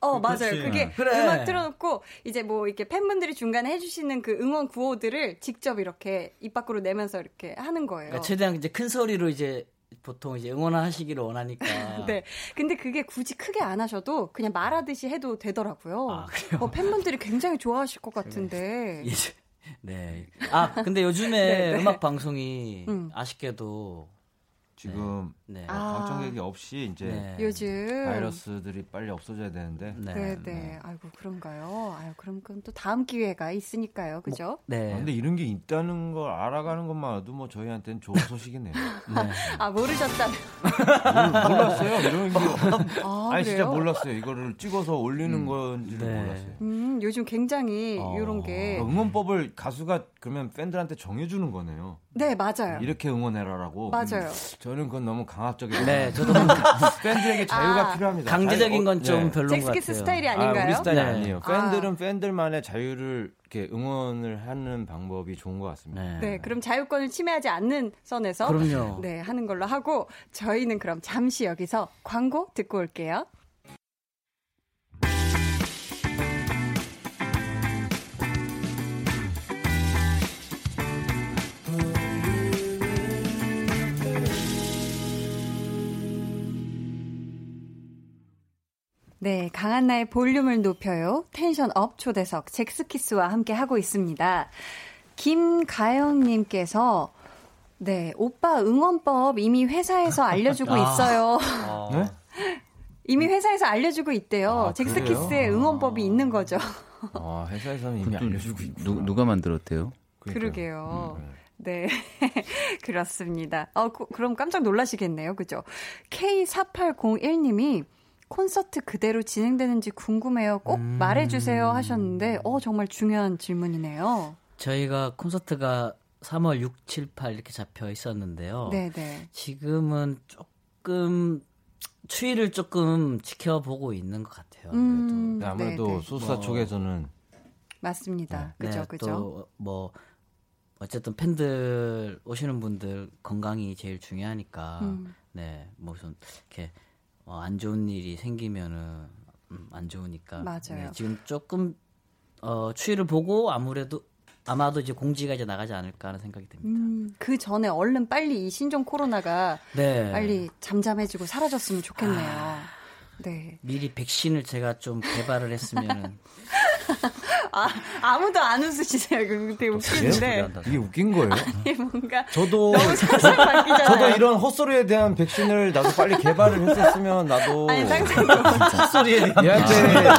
Speaker 1: 어, 맞아요.
Speaker 9: 그치.
Speaker 1: 그게
Speaker 8: 그래.
Speaker 1: 음악 틀어놓고 이제 뭐 이렇게 팬분들이 중간에 해주시는 그 응원 구호들을 직접 이렇게 입 밖으로 내면서 이렇게 하는 거예요.
Speaker 8: 그러니까 최대한 이제 큰 소리로 이제 보통 이제 응원하시기를 원하니까.
Speaker 1: 네. 근데 그게 굳이 크게 안 하셔도 그냥 말하듯이 해도 되더라고요.
Speaker 8: 아, 그래요?
Speaker 1: 어, 팬분들이 굉장히 좋아하실 것 같은데.
Speaker 8: 이제 네. 아 근데 요즘에
Speaker 1: 네, 네.
Speaker 8: 음악 방송이
Speaker 1: 음.
Speaker 8: 아쉽게도
Speaker 9: 지금
Speaker 8: 네.
Speaker 1: 아.
Speaker 9: 방청객이 없이 이제
Speaker 8: 네.
Speaker 1: 요즘.
Speaker 9: 바이러스들이 빨리 없어져야 되는데
Speaker 8: 네.
Speaker 1: 네, 네. 아이고, 그런가요? 아유, 그럼 그건 또 다음 기회가 있으니까요. 그죠?
Speaker 8: 네.
Speaker 9: 아, 근데 이런 게 있다는 걸 알아가는 것만으로도 뭐 저희한테는 좋은 소식이네요.
Speaker 8: 네.
Speaker 1: 아, 모르셨다면.
Speaker 9: 몰- 몰랐어요. 이런 게.
Speaker 1: 아,
Speaker 9: 아니 진짜
Speaker 1: 그래요?
Speaker 9: 몰랐어요. 이거를 찍어서 올리는 건지를
Speaker 8: 네.
Speaker 9: 몰랐어요.
Speaker 1: 음, 요즘 굉장히
Speaker 8: 어.
Speaker 1: 이런 게.
Speaker 9: 그러니까 응원법을 가수가 그러면 팬들한테 정해주는 거네요.
Speaker 1: 네, 맞아요.
Speaker 9: 이렇게 응원해라라고.
Speaker 1: 맞아요.
Speaker 9: 저는 그건 너무 강압적이다.
Speaker 8: 네, 저도
Speaker 9: 팬들에게 자유가
Speaker 1: 아.
Speaker 9: 필요합니다.
Speaker 8: 강제적인
Speaker 9: 자유-
Speaker 8: 건좀
Speaker 9: 네.
Speaker 8: 별로인 것 같아요.
Speaker 1: 잭스키스 스타일이
Speaker 9: 아,
Speaker 1: 아닌가요?
Speaker 9: 우리 스타일이
Speaker 8: 네.
Speaker 9: 아니에요.
Speaker 1: 아.
Speaker 9: 팬들은 팬들만의 자유를 이렇게 응원을 하는 방법이 좋은 것 같습니다.
Speaker 8: 네.
Speaker 1: 네, 그럼 자유권을 침해하지 않는 선에서
Speaker 8: 그럼요.
Speaker 1: 네, 하는 걸로 하고 저희는 그럼 잠시 여기서 광고 듣고 올게요. 네, 강한나의 볼륨을 높여요. tension up 초대석 젝스키스와 함께 하고 있습니다. 김가영님께서 네, 오빠 응원법 이미 회사에서 알려주고
Speaker 9: 아.
Speaker 1: 있어요.
Speaker 9: 네?
Speaker 1: 이미 회사에서 알려주고 있대요.
Speaker 9: 아,
Speaker 1: 잭스키스의? 응원법이 있는 거죠.
Speaker 9: 아, 회사에서는 이미 알려주고 있고.
Speaker 11: 누, 누가 만들었대요?
Speaker 1: 그러게요. 네. 그렇습니다. 어, 그, 럼 깜짝 놀라시겠네요. 그죠? K4801님이 콘서트 그대로 진행되는지 궁금해요. 꼭
Speaker 8: 음.
Speaker 1: 말해주세요 하셨는데, 어, 정말 중요한 질문이네요.
Speaker 8: 저희가 콘서트가 3월 6, 7, 8 이렇게 잡혀 있었는데요.
Speaker 1: 네네.
Speaker 8: 지금은 조금 추이를 조금 지켜보고 있는 것 같아요.
Speaker 1: 음,
Speaker 9: 네, 아무래도
Speaker 1: 네네.
Speaker 9: 소수사
Speaker 8: 뭐,
Speaker 9: 쪽에서는
Speaker 1: 맞습니다. 그죠,
Speaker 8: 네,
Speaker 1: 그죠.
Speaker 8: 또뭐 어쨌든 팬들 오시는 분들 건강이 제일 중요하니까
Speaker 1: 음.
Speaker 8: 네 무슨 이렇게 어, 안 좋은 일이 생기면은 음, 안 좋으니까
Speaker 1: 맞아요.
Speaker 8: 네, 지금 조금 어, 추이를 보고 아무래도 아마도 이제 공지가 이제 나가지 않을까 하는 생각이 듭니다.
Speaker 1: 음, 그 전에 얼른 빨리 이 신종 코로나가
Speaker 8: 네.
Speaker 1: 빨리 잠잠해지고 사라졌으면 좋겠네요. 네.
Speaker 8: 미리 백신을 제가 좀 개발을 했으면은
Speaker 1: 아, 아무도 안 웃으시세요. 그 되게 웃기는데.
Speaker 9: 이게 웃긴 거예요.
Speaker 1: 아니, 뭔가.
Speaker 9: 저도. 저도 이런 헛소리에 대한 백신을 나도 빨리 개발을 했었으면 나도
Speaker 1: 아니, 상상도
Speaker 8: 헛소리에 대한
Speaker 9: 얘한테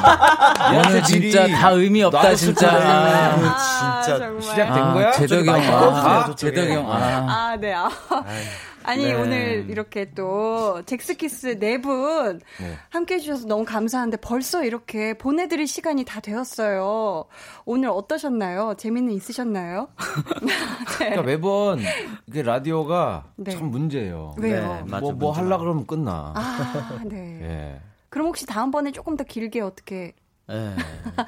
Speaker 11: 오늘 진짜 다 의미 없다 진짜.
Speaker 1: 아,
Speaker 9: 진짜
Speaker 1: 정말.
Speaker 9: 시작된
Speaker 11: 아,
Speaker 9: 거야?
Speaker 11: 제덕이 형,
Speaker 9: 많이
Speaker 11: 아,
Speaker 9: 떨어주세요, 저쪽에.
Speaker 11: 제덕이 형, 아.
Speaker 1: 아, 네. 아. 아니,
Speaker 9: 네.
Speaker 1: 오늘 이렇게 또 잭스키스 네분
Speaker 9: 네.
Speaker 1: 함께 해 주셔서 너무 감사한데 벌써 이렇게 보내드릴 시간이 다 되었어요. 오늘 어떠셨나요? 재미는 있으셨나요?
Speaker 9: 그러니까 매번 이게 라디오가
Speaker 1: 네.
Speaker 9: 참 문제예요.
Speaker 1: 왜요?
Speaker 8: 네, 맞아,
Speaker 9: 뭐, 뭐. 하려 그러면 끝나.
Speaker 1: 아, 네.
Speaker 9: 예.
Speaker 1: 그럼 혹시 다음번에 조금 더 길게 어떻게.
Speaker 8: 네.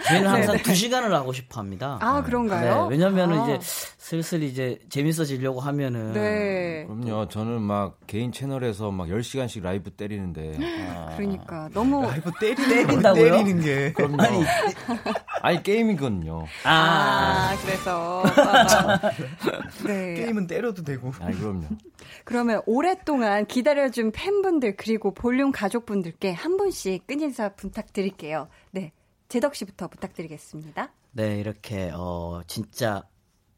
Speaker 8: 저희는 항상
Speaker 1: 네, 네.
Speaker 8: 두 시간을 하고 싶어 합니다.
Speaker 1: 아, 그런가요?
Speaker 8: 네, 왜냐면은
Speaker 1: 아.
Speaker 8: 이제 슬슬 이제 재밌어지려고 하면은
Speaker 1: 네.
Speaker 9: 그럼요. 저는 막 개인 채널에서 막 10시간씩 라이브 때리는데. 아.
Speaker 1: 그러니까 너무
Speaker 9: 라이브 때리는
Speaker 8: 때린다고요?
Speaker 9: 때리는 게. 그럼요. 아니,
Speaker 8: 아니,
Speaker 9: 게임이거든요.
Speaker 1: 아, 그래서 빠밤. 네.
Speaker 12: 때려도 되고.
Speaker 9: 아, 그럼요.
Speaker 1: 그러면 오랫동안 기다려준 팬분들 그리고 볼륨 가족분들께 한 분씩 끝인사 부탁드릴게요. 네, 재덕 씨부터 부탁드리겠습니다.
Speaker 8: 네, 이렇게 어 진짜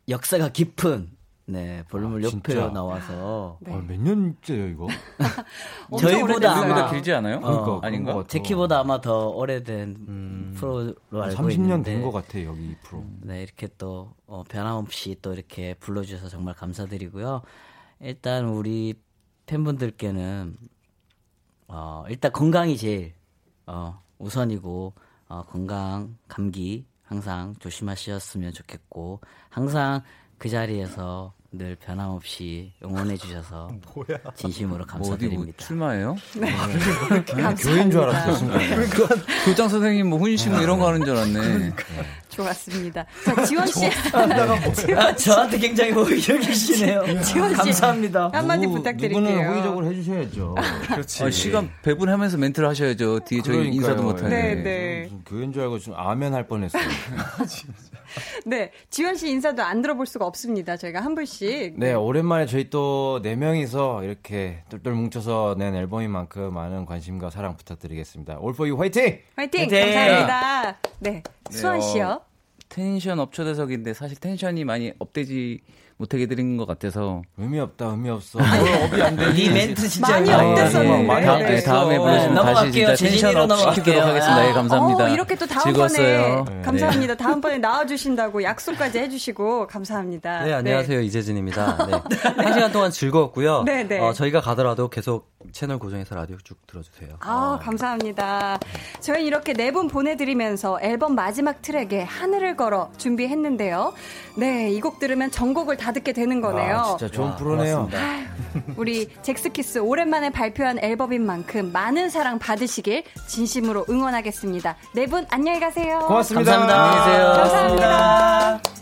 Speaker 8: 역사가 깊은 네 볼륨을
Speaker 9: 아, 진짜?
Speaker 8: 나와서
Speaker 1: 네.
Speaker 9: 아, 몇 년째요, 이거?
Speaker 8: 저희보다. 아마
Speaker 11: 길지 않아요?
Speaker 9: 그러니까,
Speaker 11: 아닌가?
Speaker 9: 그런 것 같아.
Speaker 8: 제키보다 아마 더 오래된 프로로
Speaker 9: 한
Speaker 8: 알고
Speaker 9: 30년
Speaker 8: 있는데
Speaker 9: 된것 같아, 여기 이 프로.
Speaker 8: 네, 이렇게 또 어, 변함없이 또 이렇게 불러주셔서 정말 감사드리고요. 일단 우리 팬분들께는 어, 일단 건강이 제일 어, 우선이고 어, 건강, 감기 항상 조심하셨으면 좋겠고 항상 그 자리에서 늘 변함없이 응원해 주셔서 진심으로
Speaker 11: 뭐 어디 뭐
Speaker 8: 감사드립니다.
Speaker 11: 출마해요?
Speaker 9: 교회인 줄 알았어, 순간.
Speaker 11: 교장 선생님 뭐 훈심 뭐 이런 거 하는 줄 알았네.
Speaker 1: 좋았습니다. 자, 지원 씨.
Speaker 8: 아, 저한테 굉장히 호의적이시네요.
Speaker 1: 지원 씨.
Speaker 8: 감사합니다.
Speaker 1: 한마디
Speaker 9: 누구-
Speaker 1: 부탁드릴게요.
Speaker 9: 누구는 호의적으로 해주셔야죠.
Speaker 12: 그렇지.
Speaker 11: 아, 시간 배분하면서 멘트를 하셔야죠. 뒤에 저희
Speaker 9: 그러니까요.
Speaker 11: 인사도 못하네.
Speaker 1: 네, 네.
Speaker 9: 교회인 줄 알고 좀 아멘 할 뻔했어요.
Speaker 1: 네, 지원 씨 인사도 안 들어볼 수가 없습니다. 저희가 한 분씩.
Speaker 9: 네, 오랜만에 저희 또 네 명이서 이렇게 똘똘 뭉쳐서 낸 앨범인 만큼 많은 관심과 사랑 부탁드리겠습니다. All for you 화이팅!
Speaker 1: 화이팅!
Speaker 8: 화이팅!
Speaker 1: 감사합니다. 네,
Speaker 11: 네,
Speaker 1: 수환
Speaker 11: 어,
Speaker 1: 씨요.
Speaker 11: 텐션 업초대석인데 사실 텐션이 많이 업되지 못하게 드린 것 같아서
Speaker 9: 의미 없다, 의미 없어. 뭘 업이 안 되니?
Speaker 8: 이 멘트 진짜
Speaker 1: 많이
Speaker 8: 의미 없다.
Speaker 1: 업됐었는데.
Speaker 9: 많이
Speaker 11: 다음,
Speaker 1: 네.
Speaker 11: 다음에 불러주면
Speaker 8: 네,
Speaker 11: 다시 진짜
Speaker 8: 넘어갈게요.
Speaker 11: 텐션
Speaker 8: 재진이로
Speaker 11: 업 시키도록. 하겠습니다. 예, 감사합니다.
Speaker 1: 어, 이렇게 또 다음번에.
Speaker 9: 네.
Speaker 1: 감사합니다. 다음번에 나와주신다고 약속까지 해주시고 감사합니다.
Speaker 12: 네, 안녕하세요. 이재진입니다. 네. 한 시간 동안 즐거웠고요.
Speaker 1: 네, 네.
Speaker 12: 어, 저희가 가더라도 계속 채널 고정해서 라디오 쭉 들어주세요.
Speaker 1: 아, 감사합니다. 저희 이렇게 네 분 보내드리면서 앨범 마지막 트랙에 하늘을 걸어 준비했는데요. 네, 이 곡 들으면 전곡을 다 듣게 되는 거네요.
Speaker 9: 아, 진짜 좋은 프로네요.
Speaker 1: 우리 잭스키스 오랜만에 발표한 앨범인 만큼 많은 사랑 받으시길 진심으로 응원하겠습니다. 네 분 안녕히 가세요.
Speaker 9: 고맙습니다.
Speaker 8: 감사합니다.
Speaker 9: 안녕히 계세요.
Speaker 1: 감사합니다.
Speaker 3: 하늘을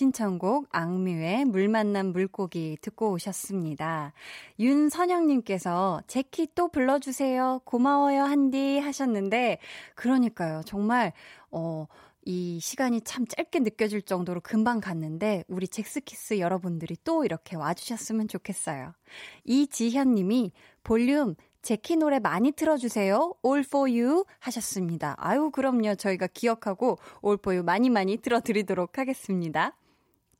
Speaker 1: 신청곡 악뮤의 물 만난 물고기 듣고 오셨습니다. 윤선영님께서 제키 또 불러주세요. 고마워요 한디 하셨는데 그러니까요. 정말 어, 이 시간이 참 짧게 느껴질 정도로 금방 갔는데 우리 잭스키스 여러분들이 또 이렇게 와주셨으면 좋겠어요. 이지현 님이 볼륨 제키 노래 많이 틀어주세요. All for you 하셨습니다. 아유, 그럼요. 저희가 기억하고 All for you 많이 많이 틀어드리도록 하겠습니다.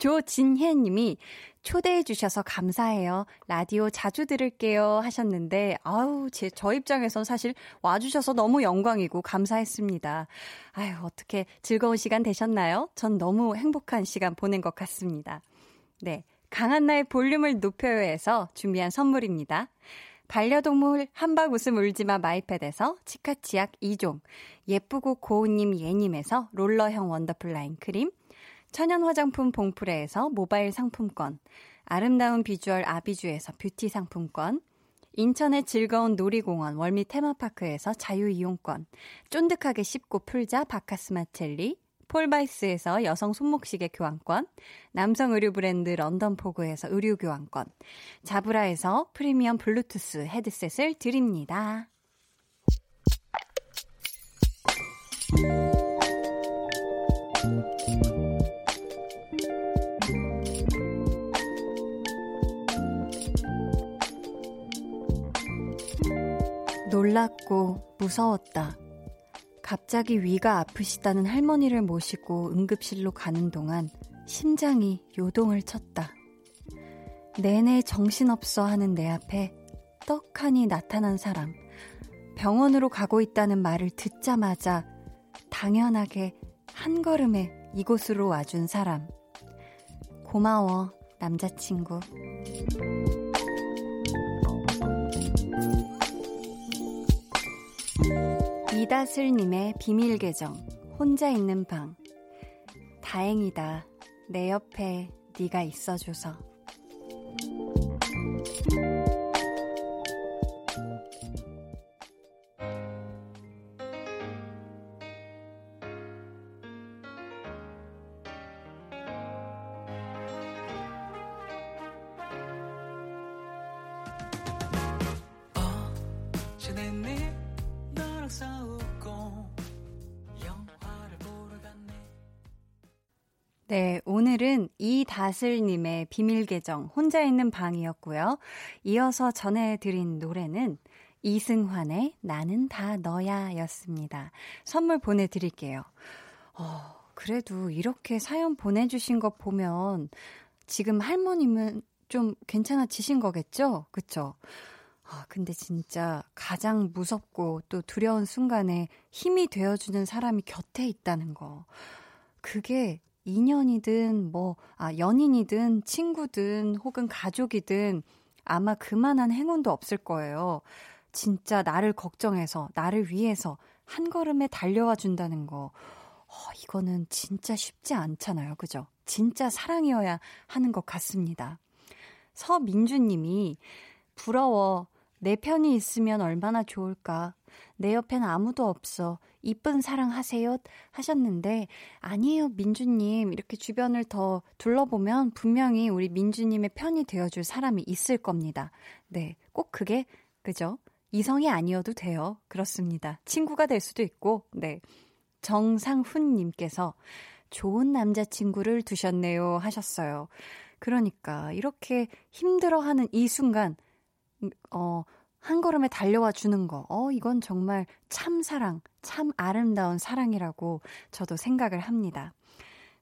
Speaker 1: 조진혜 님이 초대해 주셔서 감사해요. 라디오 자주 들을게요 하셨는데 아우 제 저 입장에선 사실 와 주셔서 너무 영광이고 감사했습니다. 아유 어떻게 즐거운 시간 되셨나요? 전 너무 행복한 시간 보낸 것 같습니다. 네. 강한 나의 볼륨을 높여요에서 준비한 선물입니다. 반려동물 한박 웃음 울지마 마이패드에서 치카치약 2종, 예쁘고 고운님 예님에서 롤러형 원더풀 라인 크림, 천연 화장품 봉프레에서 모바일 상품권, 아름다운 비주얼 아비주에서 뷰티 상품권, 인천의 즐거운 놀이공원 월미 테마파크에서 자유이용권, 쫀득하게 씹고 풀자 박카스맛 젤리, 폴바이스에서 여성 손목시계 교환권, 남성 의류 브랜드 런던포그에서 의류 교환권, 자브라에서 프리미엄 블루투스 헤드셋을 드립니다. 놀랐고 무서웠다. 갑자기 위가 아프시다는 할머니를 모시고 응급실로 가는 동안 심장이 요동을 쳤다. 내내 정신없어 하는 내 앞에 떡하니 나타난 사람. 병원으로 가고 있다는 말을 듣자마자 당연하게 한 걸음에 이곳으로 와준 사람. 고마워, 남자친구. 이다슬님의 비밀 계정 혼자 있는 방. 다행이다. 내 옆에 네가 있어줘서 이다슬님의 비밀 계정 혼자 있는 방이었고요. 이어서 전해드린 노래는 이승환의 나는 다 너야 였습니다. 선물 보내드릴게요. 어, 그래도 이렇게 사연 보내주신 거 보면 지금 할머님은 좀 괜찮아지신 거겠죠? 그쵸? 아, 근데 진짜 가장 무섭고 또 두려운 순간에 힘이 되어주는 사람이 곁에 있다는 거. 그게 인연이든 뭐, 아, 연인이든 친구든 혹은 가족이든 아마 그만한 행운도 없을 거예요. 진짜 나를 걱정해서, 나를 위해서 한 걸음에 달려와 준다는 거. 어, 이거는 진짜 쉽지 않잖아요. 그죠? 진짜 사랑이어야 하는 것 같습니다. 서민주 님이 부러워. 내 편이 있으면 얼마나 좋을까. 내 옆엔 아무도 없어. 이쁜 사랑하세요. 하셨는데, 아니에요, 민주님. 이렇게 주변을 더 둘러보면 분명히 우리 민주님의 편이 되어줄 사람이 있을 겁니다. 네. 꼭 그게, 그죠? 이성이 아니어도 돼요. 그렇습니다. 친구가 될 수도 있고, 네. 정상훈님께서 좋은 남자친구를 두셨네요. 하셨어요. 그러니까, 이렇게 힘들어하는 이 순간, 어, 한 걸음에 달려와 주는 거. 어, 이건 정말 참 사랑, 참 아름다운 사랑이라고 저도 생각을 합니다.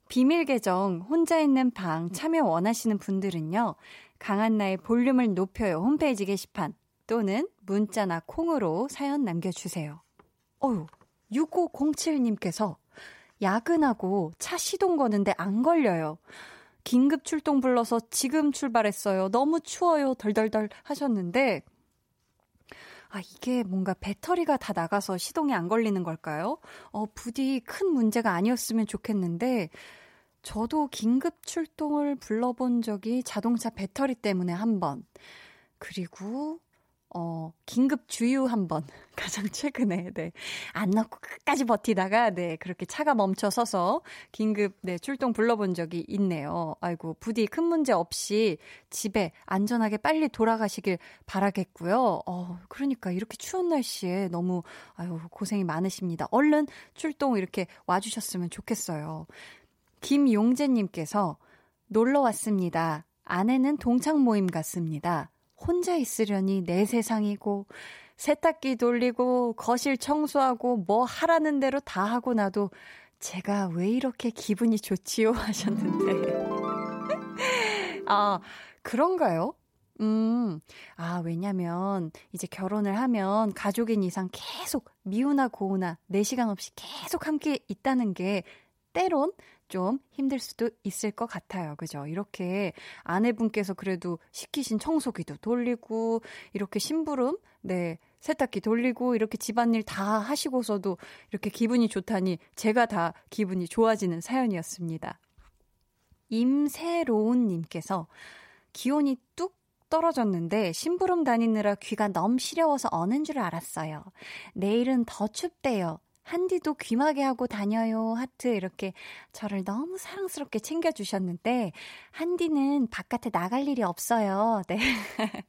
Speaker 1: 비밀 계정 혼자 있는 방 참여 원하시는 분들은요. 강한나의 볼륨을 높여요 홈페이지 게시판 또는 문자나 콩으로 사연 남겨주세요. 어유 6507님께서 야근하고 차 시동 거는데 안 걸려요. 긴급 출동 불러서 지금 출발했어요. 너무 추워요. 덜덜덜 하셨는데, 아, 이게 뭔가 배터리가 다 나가서 시동이 안 걸리는 걸까요? 어, 부디 큰 문제가 아니었으면 좋겠는데, 저도 긴급 출동을 불러본 적이 자동차 배터리 때문에 한 번, 그리고, 어, 긴급 주유 한 번 가장 최근에 네. 안 넣고 끝까지 버티다가 네, 그렇게 차가 멈춰 서서 긴급 네, 출동 불러본 적이 있네요. 아이고, 부디 큰 문제 없이 집에 안전하게 빨리 돌아가시길 바라겠고요. 어, 그러니까 이렇게 추운 날씨에 너무 아유, 고생이 많으십니다. 얼른 출동 이렇게 와 주셨으면 좋겠어요. 김용재 님께서 놀러 왔습니다. 아내는 동창 모임 갔습니다. 혼자 있으려니 내 세상이고 세탁기 돌리고 거실 청소하고 뭐 하라는 대로 다 하고 나도 제가 왜 이렇게 기분이 좋지요 하셨는데 아 그런가요? 음, 아, 왜냐면, 이제 결혼을 하면 가족인 이상 계속 미우나 고우나 내 시간 없이 계속 함께 있다는 게 때론 좀 힘들 수도 있을 것 같아요. 그죠? 이렇게 아내분께서 그래도 시키신 청소기도 돌리고, 이렇게 심부름, 네, 세탁기 돌리고, 이렇게 집안일 다 하시고서도 이렇게 기분이 좋다니 제가 다 기분이 좋아지는 사연이었습니다. 임세로운님께서 기온이 뚝 떨어졌는데 심부름 다니느라 귀가 너무 시려워서 어는 줄 알았어요. 내일은 더 춥대요. 한디도 귀마개 하고 다녀요. 하트 이렇게 저를 너무 사랑스럽게 챙겨주셨는데, 한디는 바깥에 나갈 일이 없어요. 네.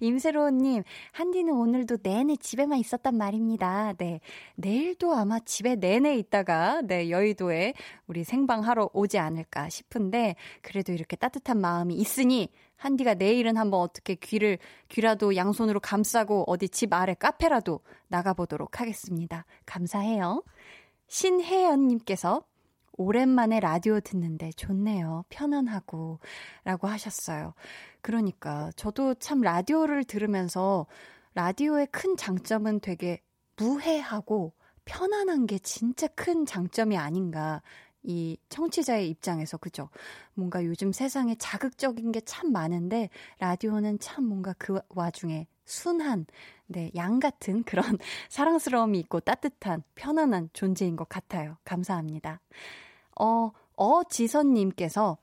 Speaker 1: 임세로우님, 한디는 오늘도 내내 집에만 있었단 말입니다. 네. 내일도 아마 집에 내내 있다가, 네, 여의도에 우리 생방 하러 오지 않을까 싶은데, 그래도 이렇게 따뜻한 마음이 있으니, 한디가 내일은 한번 어떻게 귀를, 귀라도 양손으로 감싸고 어디 집 아래 카페라도 나가보도록 하겠습니다. 감사해요. 신혜연님께서 오랜만에 라디오 듣는데 좋네요. 편안하고. 라고 하셨어요. 그러니까 저도 참 라디오를 들으면서 라디오의 큰 장점은 되게 무해하고 편안한 게 진짜 큰 장점이 아닌가 이 청취자의 입장에서 그죠? 뭔가 요즘 세상에 자극적인 게 참 많은데 라디오는 참 뭔가 그 와중에 순한 네, 양 같은 그런 사랑스러움이 있고 따뜻한 편안한 존재인 것 같아요. 감사합니다. 어, 어지선 님께서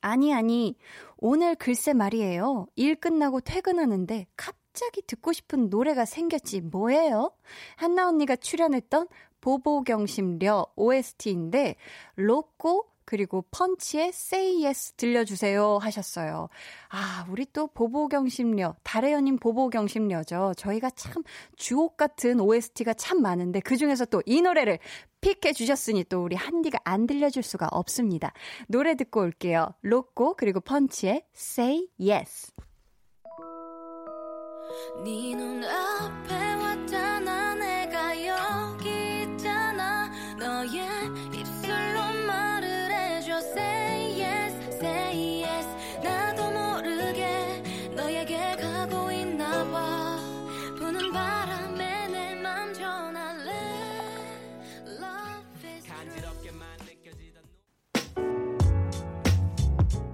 Speaker 1: 아니 아니 오늘 글쎄 말이에요. 일 끝나고 퇴근하는데 갑자기 듣고 싶은 노래가 생겼지 뭐예요? 한나 언니가 출연했던 보보경심려 OST인데 로꼬 그리고 펀치의 Say Yes 들려주세요 하셨어요. 아, 우리 또 보보경심려, 달혜연님 보보경심려죠. 저희가 참 주옥 같은 OST가 참 많은데 그 중에서 또 이 노래를 픽해 주셨으니 또 우리 한디가 안 들려줄 수가 없습니다. 노래 듣고 올게요. 로꼬 그리고 펀치의 Say Yes.
Speaker 2: 네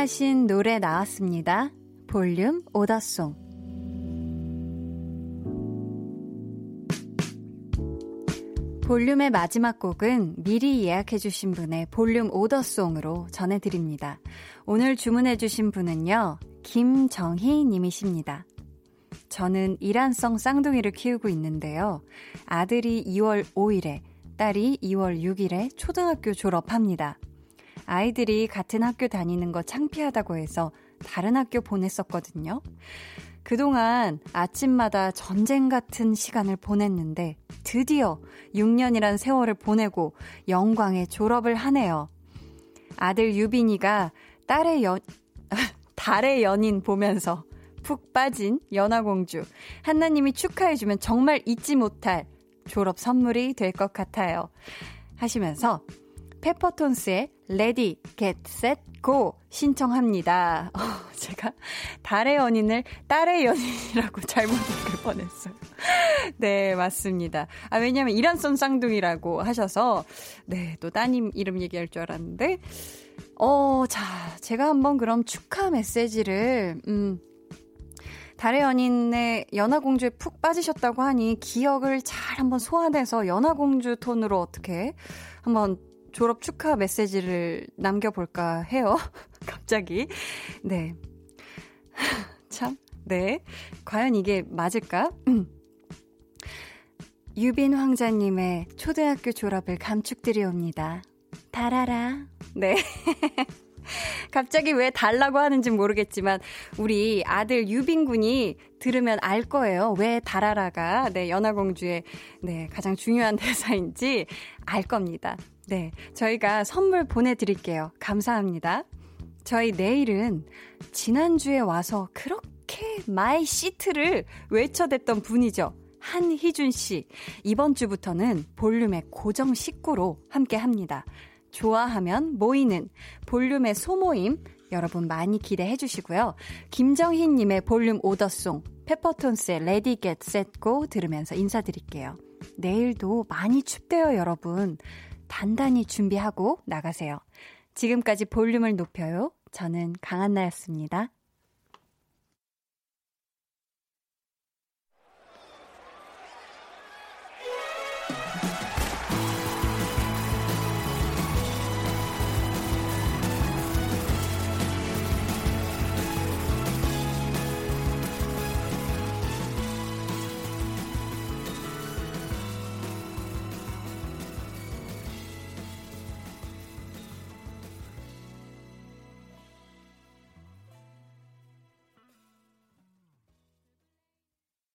Speaker 1: 주문하신 노래 나왔습니다. 볼륨 오더송. 볼륨의 마지막 곡은 미리 예약해주신 분의 볼륨 오더송으로 전해드립니다. 오늘 주문해주신 분은요, 김정희 님이십니다. 저는 이란성 쌍둥이를 키우고 있는데요. 아들이 2월 5일에, 딸이 2월 6일에 초등학교 졸업합니다. 아이들이 같은 학교 다니는 거 창피하다고 해서 다른 학교 보냈었거든요. 그동안 아침마다 전쟁 같은 시간을 보냈는데 드디어 6년이란 세월을 보내고 영광의 졸업을 하네요. 아들 유빈이가 딸의 연, 달의 연인 보면서 푹 빠진 연하공주. 한나님이 축하해주면 정말 잊지 못할 졸업 선물이 될 것 같아요. 하시면서 페퍼톤스의 Ready, Get, Set, Go 신청합니다. 어, 제가 달의 연인을 딸의 연인이라고 잘못 읽을 뻔했어요. 네, 맞습니다. 아, 왜냐면 이란성 쌍둥이라고 하셔서, 네, 또 따님 이름 얘기할 줄 알았는데, 어, 자, 제가 한번 그럼 축하 메시지를, 음, 달의 연인의 연하공주에 푹 빠지셨다고 하니 기억을 잘 한번 소환해서 연하공주 톤으로 어떻게 한번 졸업 축하 메시지를 남겨볼까 해요. 갑자기. 네. 참, 네. 과연 이게 맞을까? 유빈 황자님의 초등학교 졸업을 감축드리옵니다. 달아라. 네. 갑자기 왜 달라고 하는지 모르겠지만 우리 아들 유빈 군이 들으면 알 거예요. 왜 달아라가 네, 연하공주의 네, 가장 중요한 대사인지 알 겁니다. 네. 저희가 선물 보내 드릴게요. 감사합니다. 저희 내일은 지난주에 와서 그렇게 my seat를 외쳐댔던 분이죠. 한희준 씨. 이번 주부터는 볼륨의 고정 식구로 함께 합니다. 좋아하면 모이는 볼륨의 소모임 여러분 많이 기대해 주시고요. 김정희 님의 볼륨 오더송, 페퍼톤스의 Ready Get Set Go 들으면서 인사드릴게요. 내일도 많이 춥대요, 여러분. 단단히 준비하고 나가세요. 지금까지 볼륨을 높여요. 저는 강한나였습니다.